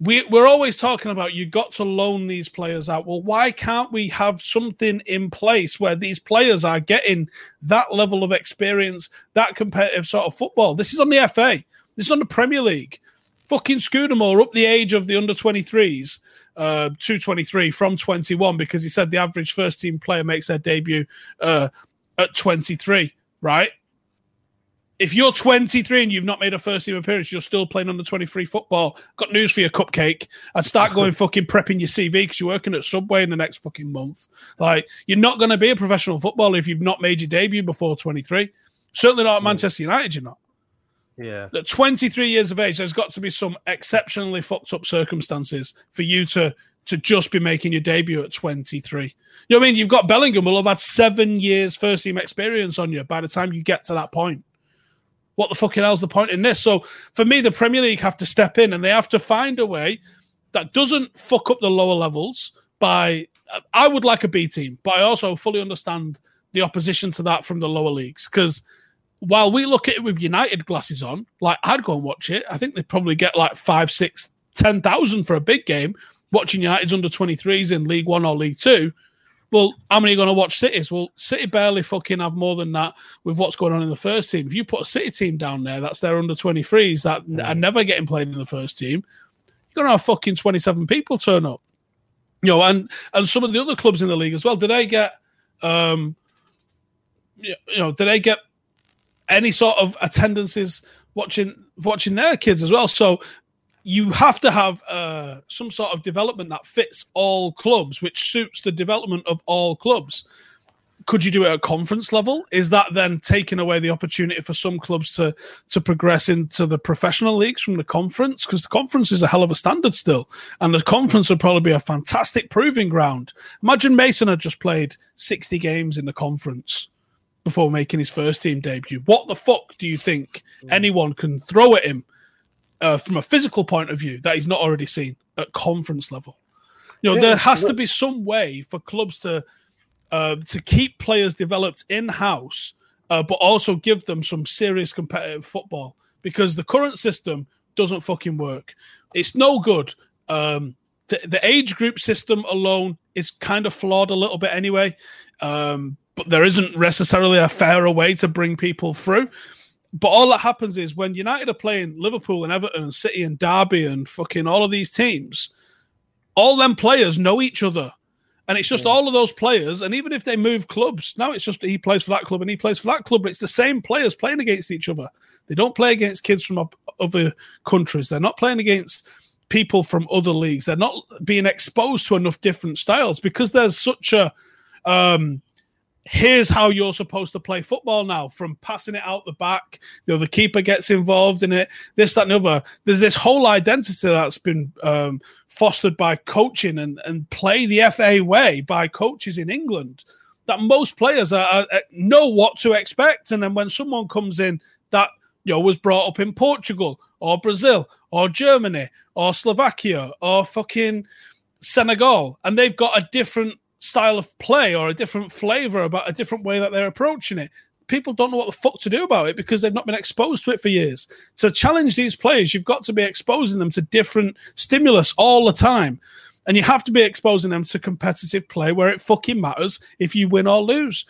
we, we're always talking about you got to loan these players out. Well, why can't we have something in place where these players are getting that level of experience, that competitive sort of football? This is on the FA. This is on the Premier League. Fucking Scudamore up the age of the under 23s, uh, 223 from 21, because he said the average first team player makes their debut uh, at 23, right? If you're 23 and you've not made a first team appearance, you're still playing under 23 football. Got news for your cupcake. I'd start going fucking prepping your CV because you're working at Subway in the next fucking month. Like, you're not going to be a professional footballer if you've not made your debut before 23. Certainly not at Manchester United, you're not. Yeah. At 23 years of age, there's got to be some exceptionally fucked up circumstances for you to to just be making your debut at 23. You know what I mean? You've got Bellingham will have had seven years first team experience on you by the time you get to that point. What the fucking hell's the point in this? So for me, the Premier League have to step in and they have to find a way that doesn't fuck up the lower levels by I would like a B team, but I also fully understand the opposition to that from the lower leagues because while we look at it with United glasses on, like I'd go and watch it. I think they probably get like five, six, ten thousand for a big game. Watching United's under 23s in League One or League Two. Well, how many are going to watch Cities? Well, City barely fucking have more than that with what's going on in the first team. If you put a City team down there, that's their under 23s that are never getting played in the first team. You're going to have fucking 27 people turn up. You know, and and some of the other clubs in the league as well. Do they get, um, you know, do they get any sort of attendances watching watching their kids as well. So you have to have uh, some sort of development that fits all clubs, which suits the development of all clubs. Could you do it at conference level? Is that then taking away the opportunity for some clubs to to progress into the professional leagues from the conference? Because the conference is a hell of a standard still, and the conference would probably be a fantastic proving ground. Imagine Mason had just played sixty games in the conference before making his first team debut. What the fuck do you think anyone can throw at him uh, from a physical point of view that he's not already seen at conference level? You know, Yeah, there has to be some way for clubs to uh, to keep players developed in house, uh, but also give them some serious competitive football because the current system doesn't fucking work. It's no good. Um, the, the age group system alone is kind of flawed a little bit anyway. Um, but there isn't necessarily a fairer way to bring people through. But all that happens is when United are playing Liverpool and Everton and City and Derby and fucking all of these teams, all them players know each other. And it's just all of those players. And even if they move clubs, now it's just he plays for that club and he plays for that club. But it's the same players playing against each other. They don't play against kids from op- other countries. They're not playing against people from other leagues. They're not being exposed to enough different styles because there's such a um, here's how you're supposed to play football now from passing it out the back you know the keeper gets involved in it this that and other. There's this whole identity that's been um, fostered by coaching and, and play the fa way by coaches in england that most players are, are, know what to expect. And then when someone comes in that you know was brought up in portugal or brazil or germany or slovakia or fucking senegal and they've got a different style of play or a different flavor about a different way that they're approaching it. People don't know what the fuck to do about it because they've not been exposed to it for years. To challenge these players, you've got to be exposing them to different stimulus all the time. And you have to be exposing them to competitive play where it fucking matters if you win or lose.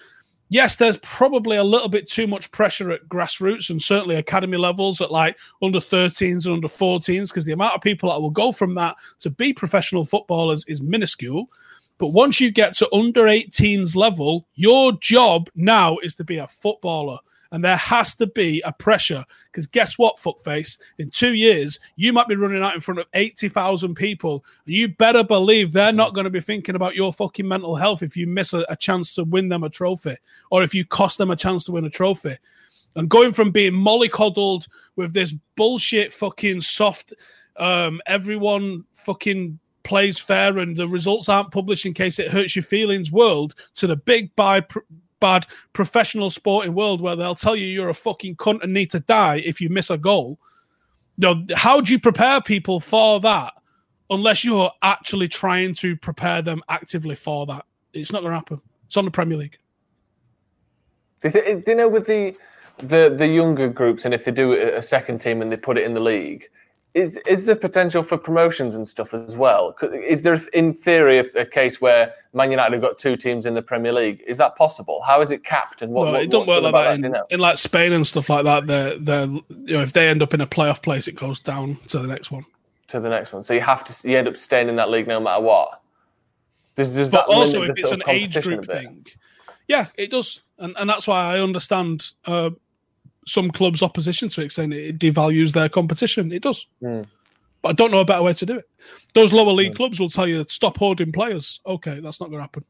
Yes, there's probably a little bit too much pressure at grassroots and certainly academy levels at like under 13s and under 14s because the amount of people that will go from that to be professional footballers is minuscule. But once you get to under 18s level, your job now is to be a footballer. And there has to be a pressure because guess what, fuckface? In two years, you might be running out in front of 80,000 people. And you better believe they're not going to be thinking about your fucking mental health if you miss a, a chance to win them a trophy or if you cost them a chance to win a trophy. And going from being mollycoddled with this bullshit fucking soft, um, everyone fucking plays fair and the results aren't published in case it hurts your feelings world to the big bad, bad professional sporting world where they'll tell you you're a fucking cunt and need to die if you miss a goal. You know, how do you prepare people for that unless you're actually trying to prepare them actively for that? It's not going to happen. It's on the Premier League. Do you, know with the the the younger groups, and if they do a second team and they put it in the league, is is there potential for promotions and stuff as well? Is there, in theory, a, a case where Man United have got two teams in the Premier League? Is that possible? How is it capped? And what, well, what it don't work like that in, know? in like Spain and stuff like that. They're, they're, you know, if they end up in a playoff place, it goes down to the next one. to the next one. So you have to you end up staying in that league no matter what. Does, does But that also, if it's an age group thing, yeah, it does, and and that's why I understand uh, some clubs' opposition to it, saying it devalues their competition. It does, Hmm. but I don't know a better way to do it. Those lower league clubs will tell you stop hoarding players. Okay, that's not going to happen.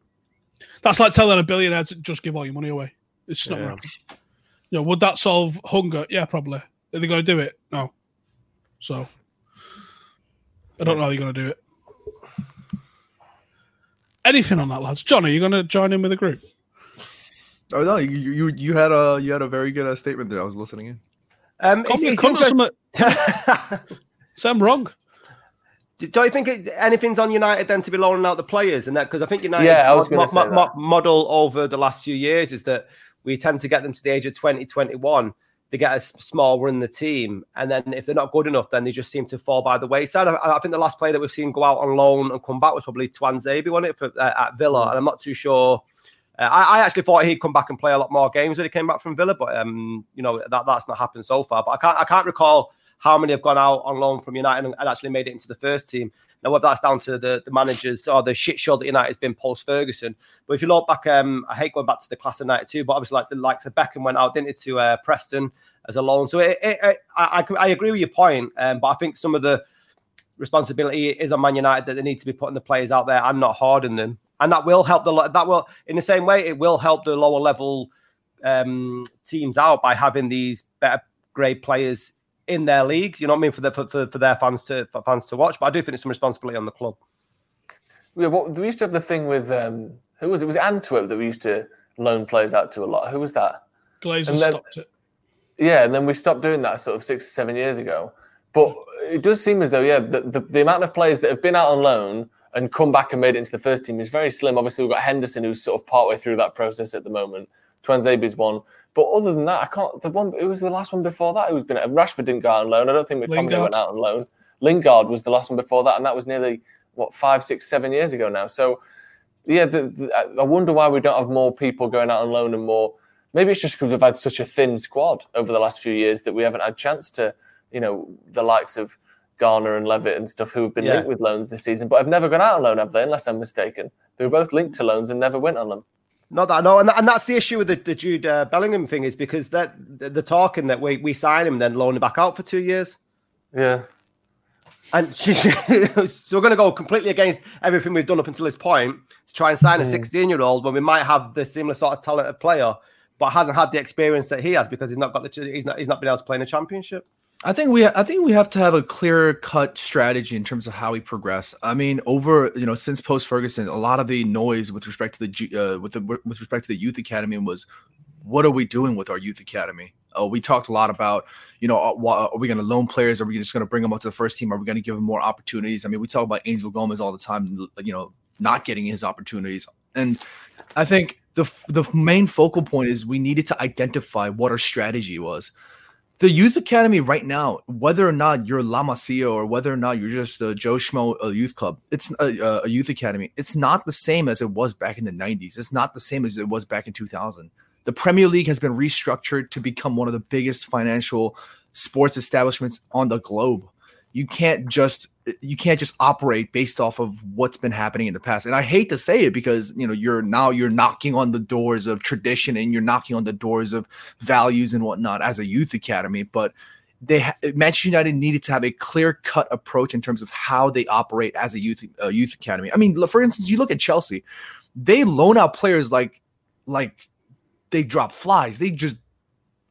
That's like telling a billionaire to just give all your money away. It's not going to happen. You know, would that solve hunger? Yeah, probably. Are they going to do it? No. So I don't know how they're going to do it. Anything on that, lads? John, are you going to join in with the group? Oh no, you you you had a you had a very good uh, statement there. I was listening in. Um, Call it's- me a it's cunt or interest- something. Say I'm wrong. Don't you think it, anything's on United then to be loaning out the players and that? Because I think United Yeah, I was gonna say model over the last few years is that we tend to get them to the age of 20, 21. They get a small run in the team, and then if they're not good enough, then they just seem to fall by the wayside. I, I think the last player that we've seen go out on loan and come back was probably Tuanzebe, wasn't it, for, uh, at Villa? And I'm not too sure. Uh, I, I actually thought he'd come back and play a lot more games when he came back from Villa, but um, you know that that's not happened so far. But I can't I can't recall how many have gone out on loan from United and, actually made it into the first team. Now, whether that's down to the, the managers or the shit show that United's been post Ferguson, but if you look back, um, I hate going back to the class of '92, but obviously like the likes of Beckham went out, didn't it, to uh, Preston as a loan. So it, it, it, I, I I agree with your point, um, but I think some of the responsibility is on Man United that they need to be putting the players out there and not hoarding them, and that will help the lo- that will in the same way it will help the lower level um, teams out by having these better grade players in their leagues. You know what I mean for the, for, for, for their fans to for fans to watch. But I do think it's some responsibility on the club. Yeah, what, we used to have the thing with um, who was it? Was it Antwerp that we used to loan players out to a lot? Who was that? Glazers then- stopped it. Yeah, and then we stopped doing that sort of six, seven years ago. But it does seem as though, yeah, the, the, the amount of players that have been out on loan and come back and made it into the first team is very slim. Obviously, we've got Henderson, who's sort of partway through that process at the moment. Tuanzebe's one. But other than that, I can't. The one, it was the last one before that who's been uh, Rashford didn't go out on loan. I don't think McTominay went out on loan. Lingard was the last one before that, and that was nearly what five, six, seven years ago now. So yeah, the, the, I wonder why we don't have more people going out on loan and more. Maybe it's just because we've had such a thin squad over the last few years that we haven't had chance to, you know, the likes of Garner and Levitt and stuff who have been Yeah. linked with loans this season, but I've never gone out on loan, have they? Unless I'm mistaken, they were both linked to loans and never went on them. Not that no, and, that, and that's the issue with the, the Jude uh, Bellingham thing is because that the, the talking that we, we sign him then loan him back out for two years. Yeah, And so we're going to go completely against everything we've done up until this point to try and sign a 16 year old when we might have the similar sort of talented player, but hasn't had the experience that he has because he's not got the he's not he's not been able to play in a championship. I think we I think we have to have a clear cut strategy in terms of how we progress. I mean, over you know since post Ferguson, a lot of the noise with respect to the uh, with the with respect to the youth academy was, what are we doing with our youth academy? Uh, we talked a lot about you know uh, wha- are we going to loan players? Are we just going to bring them up to the first team? Are we going to give them more opportunities? I mean, we talk about Angel Gomez all the time. You know, not getting his opportunities, and I think the the main focal point is we needed to identify what our strategy was the youth academy right now, whether or not you're La Masia or whether or not you're just a Joe Schmo uh, youth club, it's a, a youth academy. It's not the same as it was back in the 90s. It's not the same as it was back in 2000. The Premier League has been restructured to become one of the biggest financial sports establishments on the globe. You can't just you can't just operate based off of what's been happening in the past. And I hate to say it because you know you're now you're knocking on the doors of tradition and you're knocking on the doors of values and whatnot as a youth academy, but they Manchester United needed to have a clear cut approach in terms of how they operate as a youth youth academy. I mean, for instance, you look at Chelsea, they loan out players like like they drop flies. They just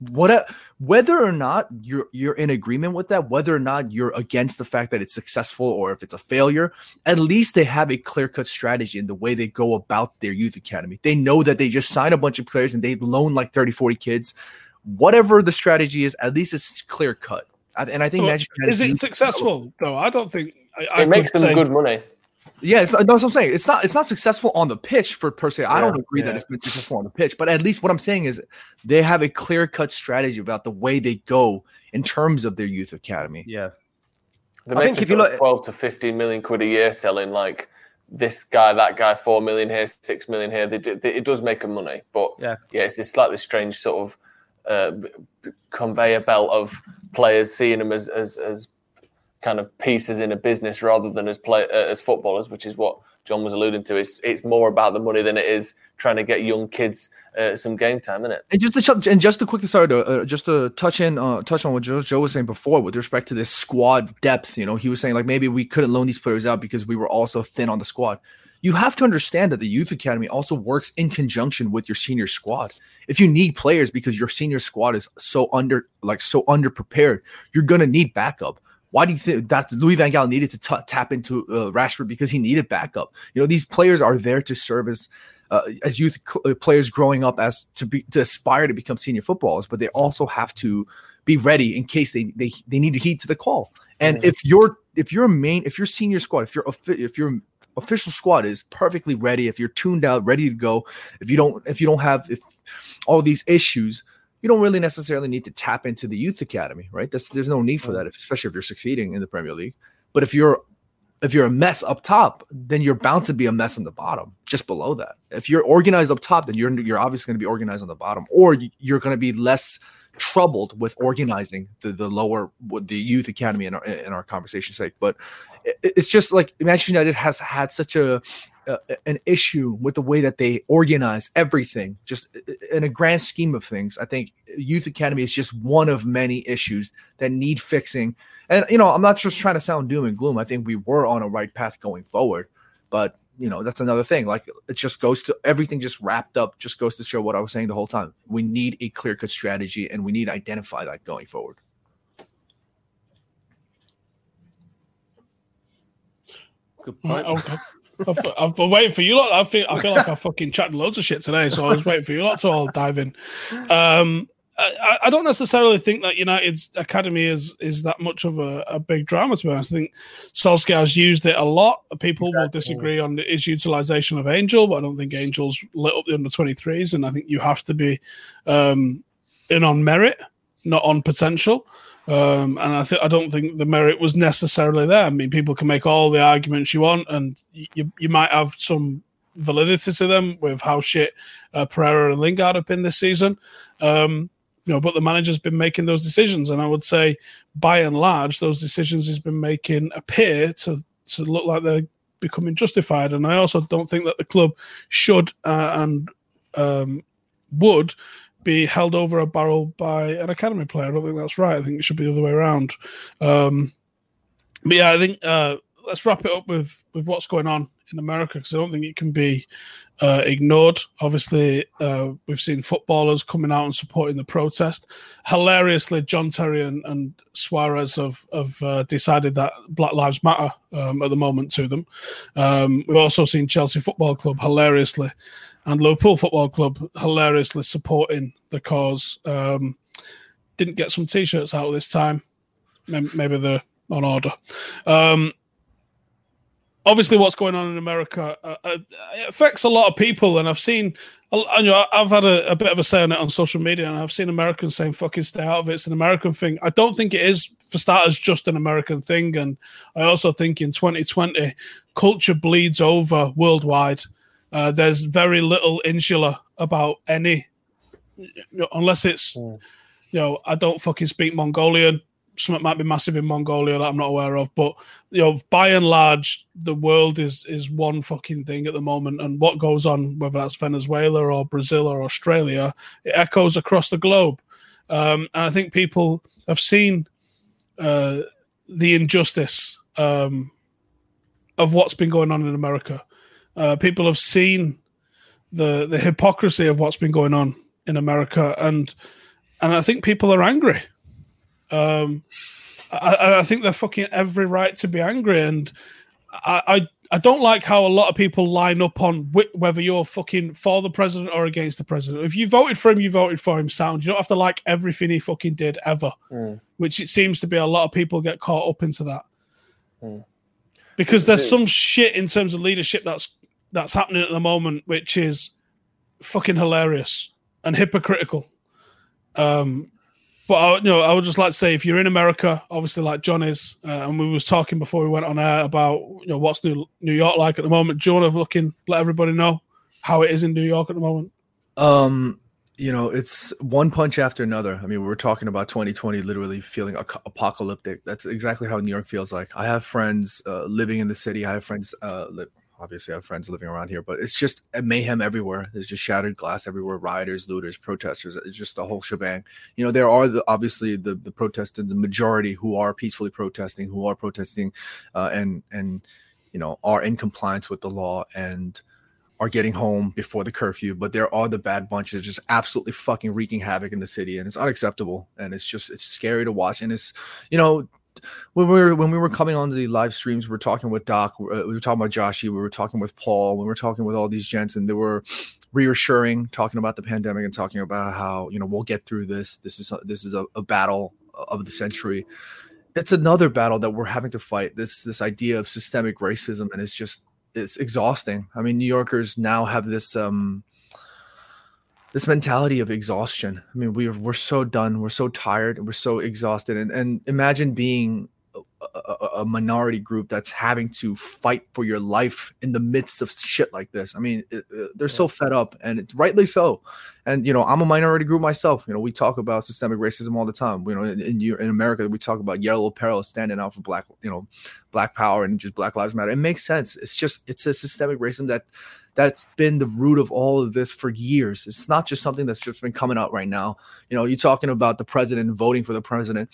what a, whether or not you're you're in agreement with that, whether or not you're against the fact that it's successful or if it's a failure, at least they have a clear cut strategy in the way they go about their youth academy. They know that they just sign a bunch of players and they loan like 30, 40 kids. Whatever the strategy is, at least it's clear cut. And I think Well, Manchester is it successful though? I don't think. I, I it makes them say- good money. Yeah, it's, that's what I'm saying. It's not it's not successful on the pitch for per se. I Yeah, don't agree that yeah. it's been successful on the pitch, but at least what I'm saying is they have a clear cut strategy about the way they go in terms of their youth academy. Yeah. They're I think making if you look- twelve to fifteen million quid a year selling like this guy, that guy, four million here, six million here. They, do- they, it does make them money, but Yeah. yeah, it's this slightly strange sort of uh, b- b- conveyor belt of players seeing them as as, as kind of pieces in a business rather than as play uh, as footballers, which is what John was alluding to. It's it's more about the money than it is trying to get young kids uh, some game time, isn't it? And just to and just to quickly sorry to uh, just to touch in uh, touch on what Joe, Joe was saying before with respect to this squad depth. You know, he was saying like maybe we couldn't loan these players out because we were also thin on the squad. You have to understand that the youth academy also works in conjunction with your senior squad. If you need players because your senior squad is so under like so underprepared, you're gonna need backup. Why do you think that Louis Van Gaal needed to t- tap into uh, Rashford because he needed backup? You know, these players are there to serve as uh, as youth c- uh, players growing up as to be to aspire to become senior footballers, but they also have to be ready in case they they, they need to heed to the call. And if your if your main if your senior squad if your if your official squad is perfectly ready, if you're tuned out, ready to go, if you don't if you don't have if all these issues, you don't really necessarily need to tap into the youth academy, right? That's there's no need for mm. that, especially if you're succeeding in the Premier League. But if you're if you're a mess up top, then you're bound to be a mess on the bottom, just below that. If you're organized up top, then you're you're obviously going to be organized on the bottom, or you- you're going to be less troubled with organizing the the lower the youth academy in our in our conversation sake. But it's just like Manchester United has had such a, a an issue with the way that they organize everything. Just in a grand scheme of things, I think youth academy is just one of many issues that need fixing. And you know, I'm not just trying to sound doom and gloom. I think we were on a right path going forward, but you know, that's another thing. Like it just goes to everything just wrapped up, just goes to show what I was saying the whole time. We need a clear cut strategy and we need to identify that going forward. Good Right, point. okay. I've, I've been waiting for you lot. I feel I feel like I fucking chatted loads of shit today, so I was waiting for you lot to all dive in. Um, I, I don't necessarily think that United's academy is is that much of a, a big drama. To be honest, I think Solskjaer has used it a lot. People will disagree on his utilization of Angel, but I don't think Angel's lit up the under twenty threes, and I think you have to be um, in on merit, not on potential. Um, and I think I don't think the merit was necessarily there. I mean, people can make all the arguments you want, and you you might have some validity to them with how shit uh, Pereira and Lingard have been this season. Um, you know, but the manager's been making those decisions, and I would say, by and large, those decisions he's been making appear to to look like they're becoming justified. And I also don't think that the club should uh, and um, would be held over a barrel by an academy player. I don't think that's right. I think it should be the other way around. Um, but yeah, I think uh, let's wrap it up with with what's going on in America because I don't think it can be uh, ignored. Obviously, uh, we've seen footballers coming out and supporting the protest. Hilariously, John Terry and, and Suarez have have uh, decided that Black Lives Matter um, at the moment to them. Um, we've also seen Chelsea Football Club hilariously and Liverpool Football Club hilariously supporting the cause. Um, didn't get some t-shirts out this time. Maybe they're on order. Um, obviously, what's going on in America uh, uh, affects a lot of people, and I've seen. I know I've had a, a bit of a say on it on social media, and I've seen Americans saying "fucking stay out of it." It's an American thing. I don't think it is, for starters, just an American thing, and I also think in 2020, culture bleeds over worldwide. Uh, there's very little insular about any, you know, unless it's, you know, I don't fucking speak Mongolian. Something might be massive in Mongolia that I'm not aware of, but you know, by and large, the world is is one fucking thing at the moment, and what goes on, whether that's Venezuela or Brazil or Australia, it echoes across the globe. Um, and I think people have seen uh, the injustice um, of what's been going on in America. Uh, people have seen the the hypocrisy of what's been going on in America, and and I think people are angry. Um, I, I think they're fucking every right to be angry, and I, I I don't like how a lot of people line up on wh- whether you're fucking for the president or against the president. If you voted for him, you voted for him. Sound. You don't have to like everything he fucking did ever, which it seems to be a lot of people get caught up into that because there's some shit in terms of leadership that's that's happening at the moment, which is fucking hilarious and hypocritical. Um, But I, you know, I would just like to say, if you're in America, obviously like John is, uh, and we was talking before we went on air about you know what's New New York like at the moment. Do you want to look in, let everybody know how it is in New York at the moment? Um, you know, it's one punch after another. I mean, we were talking about 2020 literally feeling apocalyptic. That's exactly how New York feels like. I have friends uh, living in the city. I have friends uh, li- obviously I have friends living around here, but it's just a mayhem everywhere. There's just shattered glass everywhere, rioters, looters, protesters. It's just the whole shebang. You know, there are the, obviously the the protesters, the majority who are peacefully protesting, who are protesting, uh, and and you know are in compliance with the law and are getting home before the curfew. But there are the bad bunches just absolutely fucking wreaking havoc in the city, and it's unacceptable. And it's just it's scary to watch, and it's you know when we were when we were coming on to the live streams, we were talking with Doc, uh, we were talking about Joshy, we were talking with Paul, we were talking with all these gents, and they were reassuring, talking about the pandemic and talking about how you know we'll get through this. This is a, this is a, a battle of the century. It's another battle that we're having to fight. This this idea of systemic racism, and it's just it's exhausting. I mean, New Yorkers now have this um this mentality of exhaustion. I mean, we're we're so done, we're so tired, we're so exhausted, and and imagine being a, a, minority group that's having to fight for your life in the midst of shit like this. I mean, it, it, they're so fed up, and it's rightly so. And you know, I'm a minority group myself. You know, we talk about systemic racism all the time. You know, in in, in America, we talk about yellow apparel standing out for black, you know, black power and just Black Lives Matter. It makes sense. It's just it's a systemic racism that that's been the root of all of this for years. It's not just something that's just been coming out right now. You know, you're talking about the president voting for the president.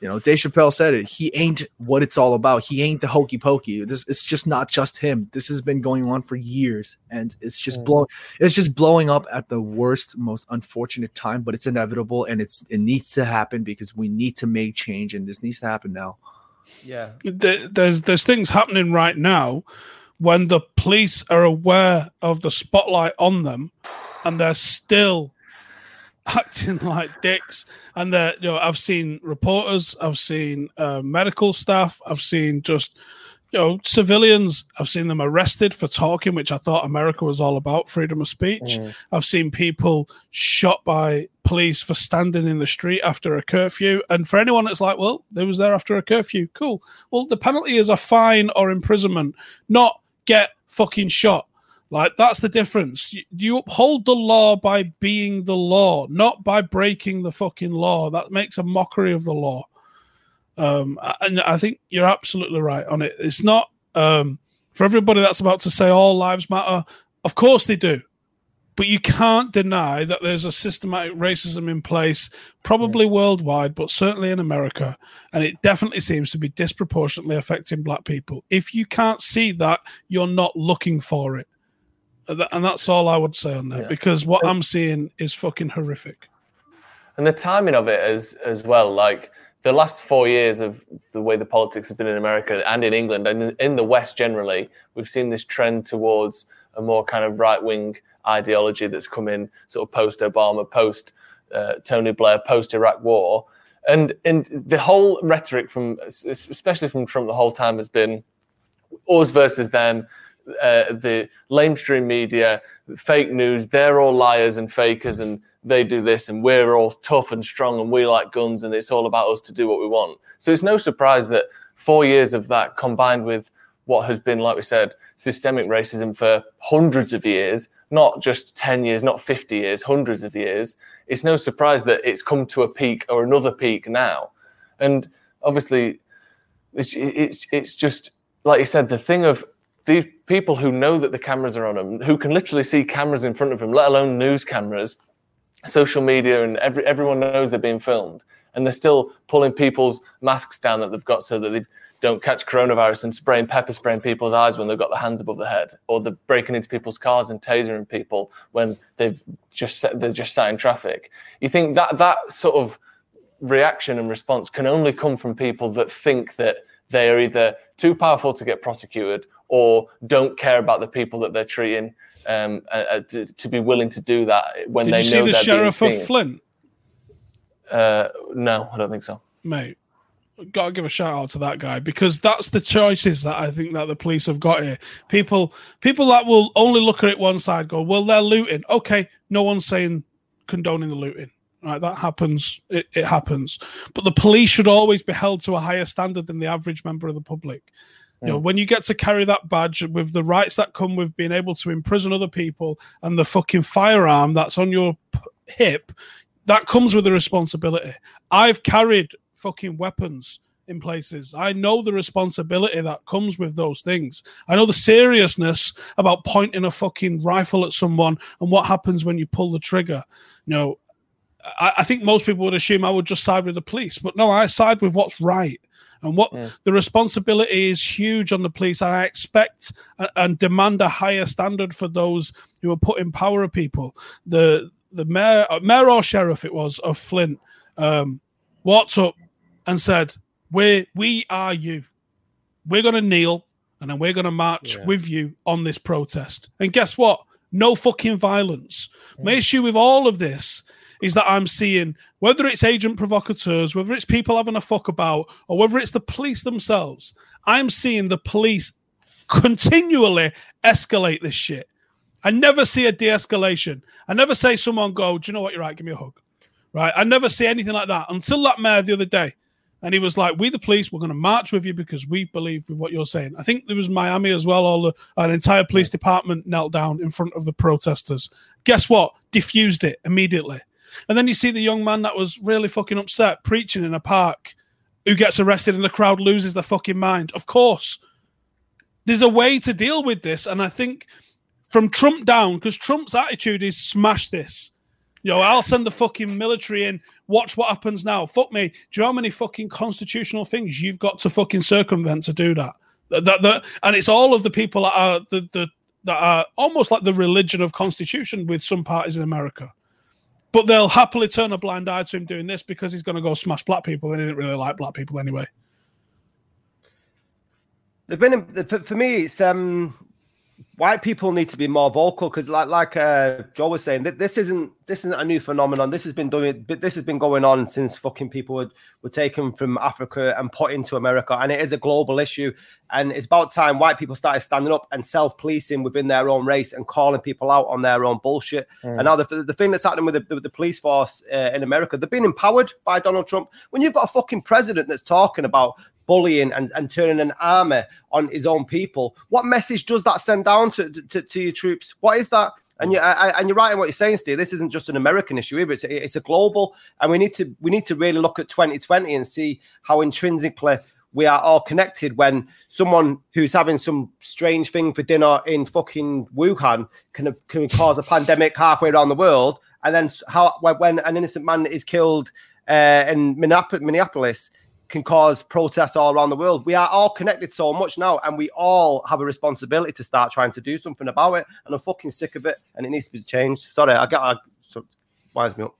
You know, Dave Chappelle said it. He ain't what it's all about. He ain't the hokey pokey. This it's just not just him. This has been going on for years, and it's just mm. blowing. It's just blowing up at the worst, most unfortunate time. But it's inevitable, and it's it needs to happen because we need to make change, and this needs to happen now. Yeah, there's there's things happening right now when the police are aware of the spotlight on them, and they're still acting like dicks. And that you know, I've seen reporters, I've seen uh, medical staff, I've seen just you know civilians. I've seen them arrested for talking, which I thought America was all about freedom of speech. Mm. I've seen people shot by police for standing in the street after a curfew. And for anyone that's like, well, they was there after a curfew, cool. Well, the penalty is a fine or imprisonment, not get fucking shot. Like that's the difference. You, you, uphold the law by being the law, not by breaking the fucking law. That makes a mockery of the law. Um, and I think you're absolutely right on it. It's not um, for everybody that's about to say all lives matter. Of course they do, but you can't deny that there's a systematic racism in place, probably yeah. worldwide, but certainly in America, and it definitely seems to be disproportionately affecting black people. If you can't see that, you're not looking for it and that's all I would say on that yeah. because what I'm seeing is fucking horrific. And the timing of it as as well, like the last four years of the way the politics has been in America and in England and in the West generally, we've seen this trend towards a more kind of right wing ideology that's come in sort of post Obama, post uh, Tony Blair, post Iraq War, and and the whole rhetoric from especially from Trump the whole time has been us versus them uh, the lamestream media, fake news, they're all liars and fakers and they do this and we're all tough and strong and we like guns and it's all about us to do what we want. So it's no surprise that four years of that combined with what has been, like we said, systemic racism for hundreds of years, not just 10 years, not 50 years, hundreds of years, it's no surprise that it's come to a peak or another peak now. And obviously, it's, it's, it's just, like you said, the thing of these people who know that the cameras are on them, who can literally see cameras in front of them, let alone news cameras, social media, and every, everyone knows they're being filmed, and they're still pulling people's masks down that they've got so that they don't catch coronavirus and spraying pepper spray in people's eyes when they've got their hands above their head, or they're breaking into people's cars and tasering people when they've just set, they're just sat in traffic. You think that that sort of reaction and response can only come from people that think that they are either too powerful to get prosecuted or don't care about the people that they're treating um, uh, to, to, be willing to do that when Did they you see know the sheriff of Flint? Uh, no, I don't think so. Mate, gotta give a shout out to that guy because that's the choices that I think that the police have got here. People, people that will only look at it one side, go, well, they're looting. Okay, no one's saying condoning the looting. Right, that happens. It, it happens. But the police should always be held to a higher standard than the average member of the public. You know, mm. when you get to carry that badge with the rights that come with being able to imprison other people and the fucking firearm that's on your p- hip, that comes with a responsibility. I've carried fucking weapons in places. I know the responsibility that comes with those things. I know the seriousness about pointing a fucking rifle at someone and what happens when you pull the trigger. You know, I, I think most people would assume I would just side with the police, but no, I side with what's right. And what the responsibility is huge on the police, and I expect and, and demand a higher standard for those who are put in power of people. The the mayor, uh, mayor or sheriff, it was of Flint, um, walked up and said, "We we are you. We're going to kneel, and then we're going to march with you on this protest." And guess what? No fucking violence. My issue with all of this is that I'm seeing whether it's agent provocateurs, whether it's people having a fuck about, or whether it's the police themselves. I'm seeing the police continually escalate this shit. I never see a de-escalation. I never say someone go, "Do you know what? You're right. Give me a hug." Right? I never see anything like that until that mayor the other day, and he was like, "We the police, we're going to march with you because we believe with what you're saying." I think there was Miami as well. All the an entire police department knelt down in front of the protesters. Guess what? Diffused it immediately. And then you see the young man that was really fucking upset preaching in a park, who gets arrested, and the crowd loses their fucking mind. Of course, there's a way to deal with this, and I think from Trump down, because Trump's attitude is smash this. Know, I'll send the fucking military in. Watch what happens now. Fuck me. Do you know how many fucking constitutional things you've got to fucking circumvent to do that? That, that, that- and it's all of the people that are the, the that are almost like the religion of constitution with some parties in America. But they'll happily turn a blind eye to him doing this because he's going to go smash black people, and he didn't really like black people anyway. They've been for me. It's um, white people need to be more vocal because, like, like uh, Joe was saying, th- this isn't this isn't a new phenomenon. This has been doing, but this has been going on since fucking people were, were taken from Africa and put into America, and it is a global issue. And it's about time white people started standing up and self policing within their own race and calling people out on their own bullshit. And now the, the thing that's happening with the, the, the police force uh, in America, they're being empowered by Donald Trump. When you've got a fucking president that's talking about bullying and, and turning an army on his own people. What message does that send down to, to, to your troops? What is that? And you and you're right in what you're saying, Steve. This isn't just an American issue either. It's a, it's a global, and we need to we need to really look at 2020 and see how intrinsically we are all connected. When someone who's having some strange thing for dinner in fucking Wuhan can can cause a pandemic halfway around the world, and then how when- when an innocent man is killed uh, in Minneapolis can cause protests all around the world. We are all connected so much now, and we all have a responsibility to start trying to do something about it. And I'm fucking sick of it, and it needs to be changed. Sorry, I got. I, so, winds me up.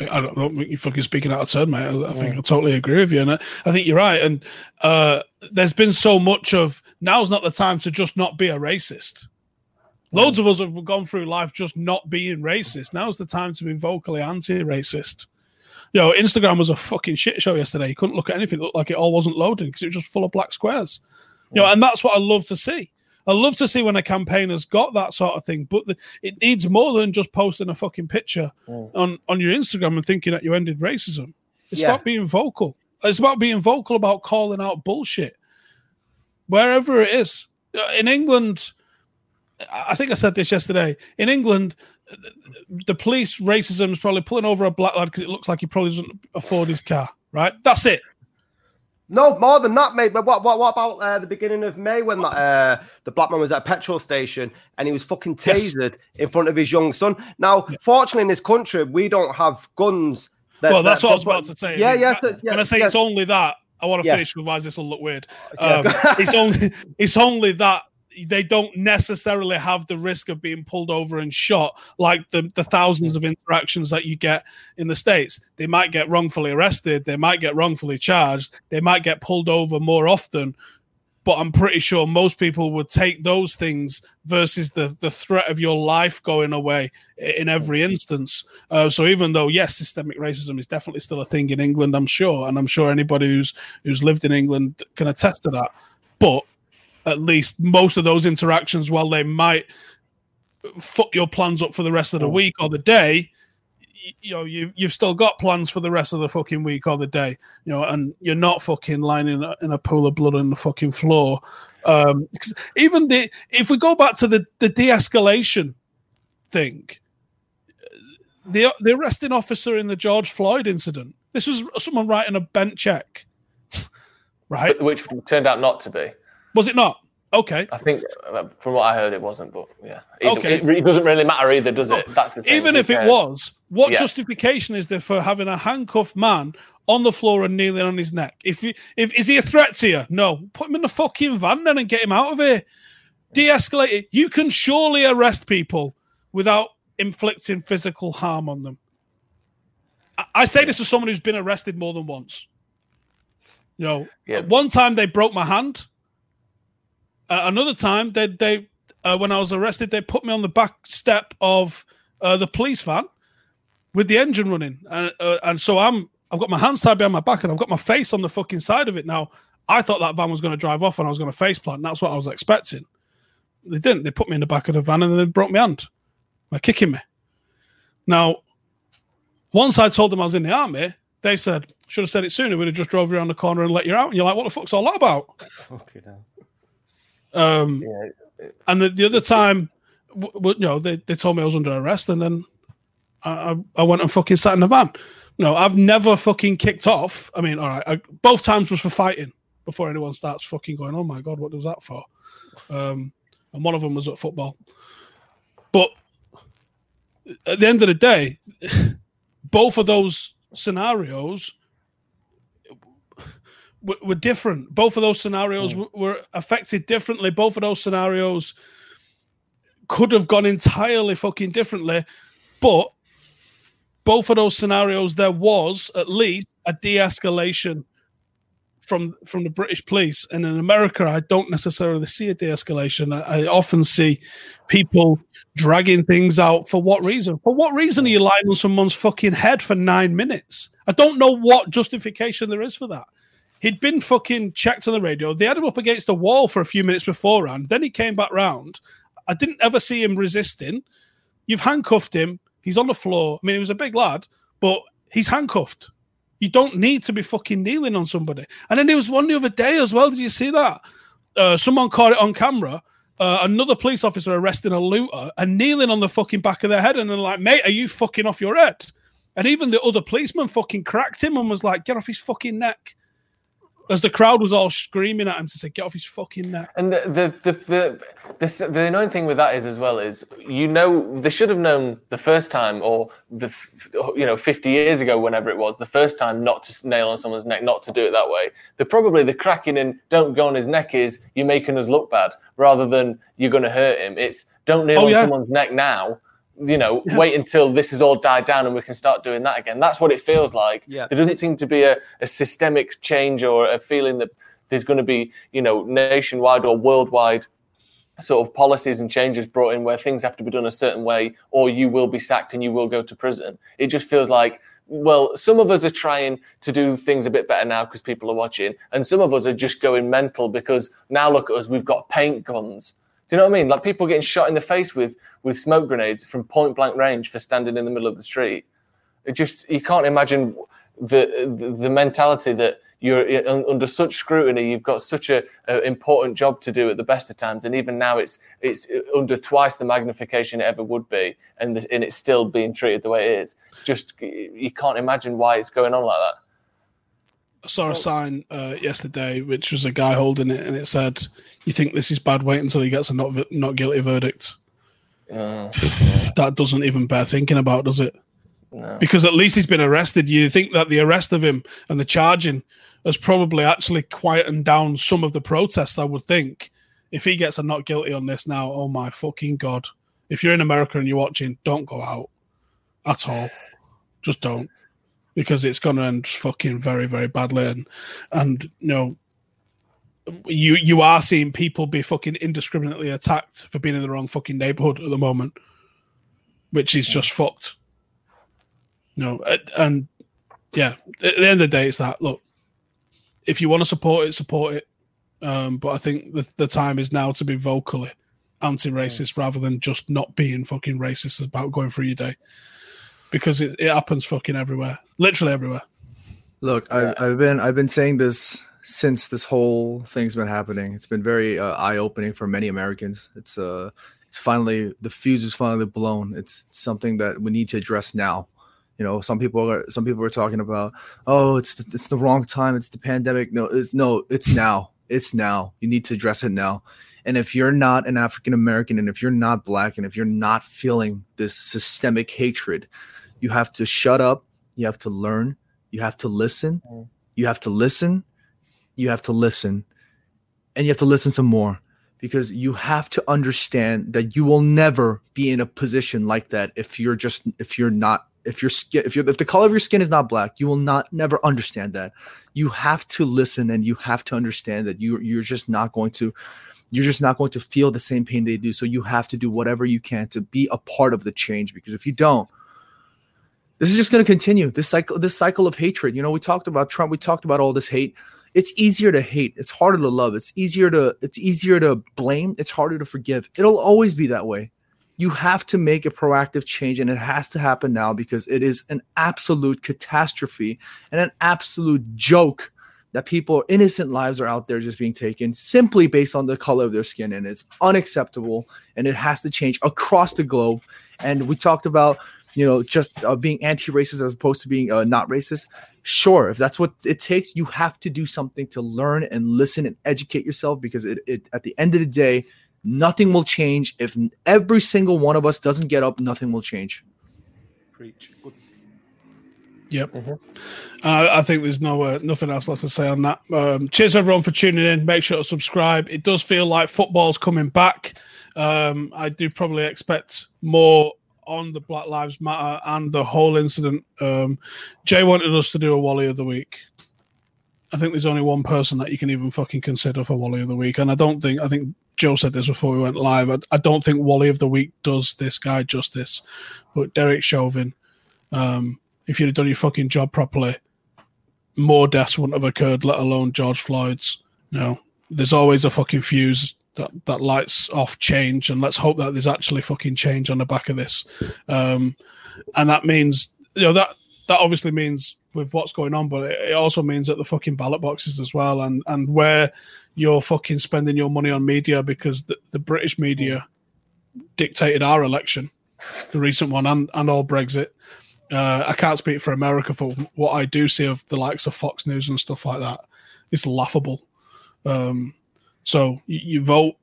I don't, I don't think you're fucking speaking out of turn, mate. I, I think I totally agree with you, and I, I think you're right. And uh, there's been so much of now's not the time to just not be a racist. Loads of us have gone through life just not being racist. Now's the time to be vocally anti-racist. Know, Instagram was a fucking shit show yesterday. You couldn't look at anything; it looked like it all wasn't loading because it was just full of black squares. You know, and that's what I love to see. I love to see when a campaign has got that sort of thing, but the, it needs more than just posting a fucking picture on on your Instagram and thinking that you ended racism. It's Yeah. about being vocal. It's about being vocal about calling out bullshit wherever it is. In England, I think I said this yesterday. In England, the police racism is probably pulling over a black lad because it looks like he probably doesn't afford his car. Right? That's it. No, more than that, mate. But what what, what about uh, the beginning of May when that uh, the black man was at a petrol station and he was fucking Yes. tasered in front of his young son? Now, fortunately, in this country, we don't have guns. that- well, that's that- what I was about to say. Yeah, I mean, yes. that- yeah, when I say yeah. it's only that, I want to Yeah. finish, otherwise this will look weird. Um, it's only it's only that they don't necessarily have the risk of being pulled over and shot like the, the thousands of interactions that you get in the states. They might get wrongfully arrested, they might get wrongfully charged, they might get pulled over more often. But I'm pretty sure most people would take those things versus the, the threat of your life going away in every instance. Uh, so even though yes, systemic racism is definitely still a thing in England, I'm sure, and I'm sure anybody who's who's lived in England can attest to that. But at least most of those interactions, while they might fuck your plans up for the rest of the week or the day, you know you you've still got plans for the rest of the fucking week or the day, you know, and you're not fucking lying in a, in a pool of blood on the fucking floor. Um, 'cause even the if we go back to the the de-escalation thing, the the arresting officer in the George Floyd incident, this was someone writing a bent check, right? But- which turned out not to be. Was it not? Okay. I think, uh, from what I heard, it wasn't. But yeah, Either- Okay. it, it doesn't really matter either, does it? That's the thing. Even if it was, what Yeah. justification is there for having a handcuffed man on the floor and kneeling on his neck? If if is he a threat to you? No. Put him in the fucking van then and get him out of here. De-escalate it. You can surely arrest people without inflicting physical harm on them. I, I say this as someone who's been arrested more than once. You know, Yeah. one time they broke my hand. Uh, another time they they uh, when I was arrested, they put me on the back step of uh, the police van with the engine running, uh, and so I'm I've got my hands tied behind my back and I've got my face on the fucking side of it. Now I thought that van was going to drive off and I was going to face plant. That's what I was expecting. They didn't. They put me in the back of the van and then they broke my hand by kicking me. Now, once I told them I was in the army, they said should have said it sooner. We'd have just drove you around the corner and let you out. And you're like, what the fuck's all that about? Fucking hell. Um, Yeah, and the, the other time, w- w- you know, they, they told me I was under arrest, and then I, I, I went and fucking sat in the van. No, I've never fucking kicked off. I mean, all right, I, both times was for fighting before anyone starts fucking going, oh my God, what was that for? Um, and one of them was at football. But at the end of the day, both of those scenarios were, were different. Both of those scenarios w- were affected differently. Both of those scenarios could have gone entirely fucking differently, but both of those scenarios there was at least a de-escalation from from the British police. And in America, I don't necessarily see a de-escalation. I, I often see people dragging things out for what reason? For what reason are you lying on someone's fucking head for nine minutes? I don't know what justification there is for that. He'd been fucking checked on the radio. They had him up against a wall for a few minutes beforehand. Then he came back round. I didn't ever see him resisting. You've handcuffed him. He's on the floor. I mean, he was a big lad, but he's handcuffed. You don't need to be fucking kneeling on somebody. And then there was one the other day as well. Did you see that? Uh, someone caught it on camera. Uh, another police officer arresting a looter and kneeling on the fucking back of their head, and they're like, "Mate, are you fucking off your head?" And even the other policeman fucking cracked him and was like, "Get off his fucking neck." As the crowd was all screaming at him to say, "Get off his fucking neck." And the the the the, the, the annoying thing with that is as well is you know they should have known the first time or the you know 50 years ago whenever it was the first time not to nail on someone's neck not to do it that way. The probably the cracking and don't go on his neck is you're making us look bad rather than you're going to hurt him. It's don't nail Oh, on yeah. someone's neck now. You know, wait until this has all died down and we can start doing that again. That's what it feels like. Yeah. There doesn't seem to be a, a systemic change or a feeling that there's going to be, you know, nationwide or worldwide sort of policies and changes brought in where things have to be done a certain way or you will be sacked and you will go to prison. It just feels like, well, some of us are trying to do things a bit better now because people are watching, and some of us are just going mental because now look at us, we've got paint guns. Do you know what I mean? Like people getting shot in the face with with smoke grenades from point blank range for standing in the middle of the street. It just you can't imagine the the, the mentality that you're under such scrutiny. You've got such a, a important job to do at the best of times, and even now it's it's under twice the magnification it ever would be, and the, and it's still being treated the way it is. Just you can't imagine why it's going on like that. I saw a sign uh, yesterday, which was a guy holding it, and it said, "You think this is bad? Wait until he gets a not not guilty verdict." Uh, That doesn't even bear thinking about, does it? Because at least he's been arrested. You think that the arrest of him and the charging has probably actually quietened down some of the protests. I would think if he gets a not guilty on this now, oh my fucking god! If you're in America and you're watching, don't go out at all. Just don't, because it's going to end fucking very, very badly. And and you know, you you are seeing people be fucking indiscriminately attacked for being in the wrong fucking neighborhood at the moment, which is just fucked. No, and- and yeah, at the end of the day, it's that look. If you want to support it, support it. Um, but I think the the time is now to be vocally anti-racist rather than just not being fucking racist about going through your day. because it, it happens fucking everywhere, literally everywhere. Look, I've, I've been I've been saying this since this whole thing's been happening. It's been very uh, eye opening for many Americans. It's uh it's finally the fuse is finally blown. It's something that we need to address now. You know, some people are some people are talking about, oh, it's the, it's the wrong time. It's the pandemic. No, it's no, it's now. It's now. You need to address it now. And if you're not an African American, and if you're not black, and if you're not feeling this systemic hatred, you have to shut up. You have to learn. You have to listen. You have to listen. You have to listen. And you have to listen some more because you have to understand that you will never be in a position like that if you're just if you're not if your skin if you're if the color of your skin is not black you will not never understand that. You have to listen and you have to understand that you you're just not going to you're just not going to feel the same pain they do. So you have to do whatever you can to be a part of the change because if you don't this is just going to continue. This cycle this cycle of hatred. You know we talked about trump we talked about all this hate it's easier to hate. It's harder to love. It's easier to it's easier to blame. It's harder to forgive. It'll always be that way. You have to make a proactive change and it has to happen now because it is an absolute catastrophe and an absolute joke that people innocent lives are out there just being taken simply based on the color of their skin and it's unacceptable and it has to change across the globe. And we talked about you know just uh, being anti-racist as opposed to being uh, not racist sure if that's what it takes you have to do something to learn and listen and educate yourself because it, it at the end of the day nothing will change if every single one of us doesn't get up nothing will change Preach. Yep. Uh, I think there's no uh, nothing else left to say on that. Um, cheers everyone for tuning in. Make sure to subscribe. It does feel like football's coming back. Um, I do probably expect more on the Black Lives Matter and the whole incident. Um, Jay wanted us to do a Wally of the week. I think there's only one person that you can even fucking consider for Wally of the week, and I don't think I think Joe said this before we went live. I, I don't think Wally of the week does this guy justice, but Derek Chauvin. Um, if you'd have done your fucking job properly, more deaths wouldn't have occurred, let alone George Floyd's. You know, there's always a fucking fuse that, that lights off change, and let's hope that there's actually fucking change on the back of this. Um, and that means, you know, that that obviously means with what's going on, but it, it also means at the fucking ballot boxes as well, and and where you're fucking spending your money on media because the, the British media dictated our election, the recent one, and and all Brexit. Uh, I can't speak for America for what I do see of the likes of Fox News and stuff like that. It's laughable. Um, so you, you vote,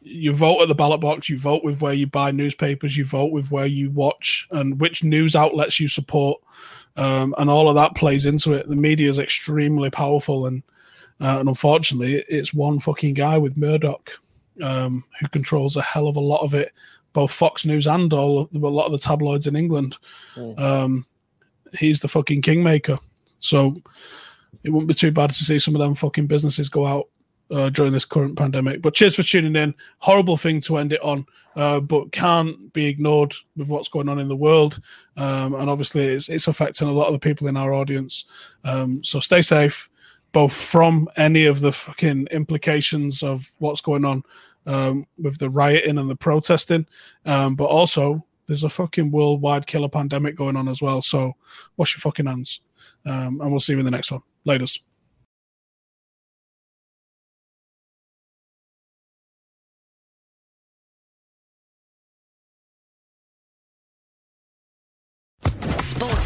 you vote at the ballot box. You vote with where you buy newspapers. You vote with where you watch and which news outlets you support, um, and all of that plays into it. The media is extremely powerful, and uh, and unfortunately, it's one fucking guy with Murdoch um, who controls a hell of a lot of it both Fox News and all a lot of the tabloids in England. Mm. Um, he's the fucking kingmaker. So it wouldn't be too bad to see some of them fucking businesses go out uh, during this current pandemic. But cheers for tuning in. Horrible thing to end it on, uh, but can't be ignored with what's going on in the world. Um, and obviously, it's, it's affecting a lot of the people in our audience. Um, so stay safe, both from any of the fucking implications of what's going on um, with the rioting and the protesting, um, but also there's a fucking worldwide killer pandemic going on as well. So wash your fucking hands, um, and we'll see you in the next one. Laters.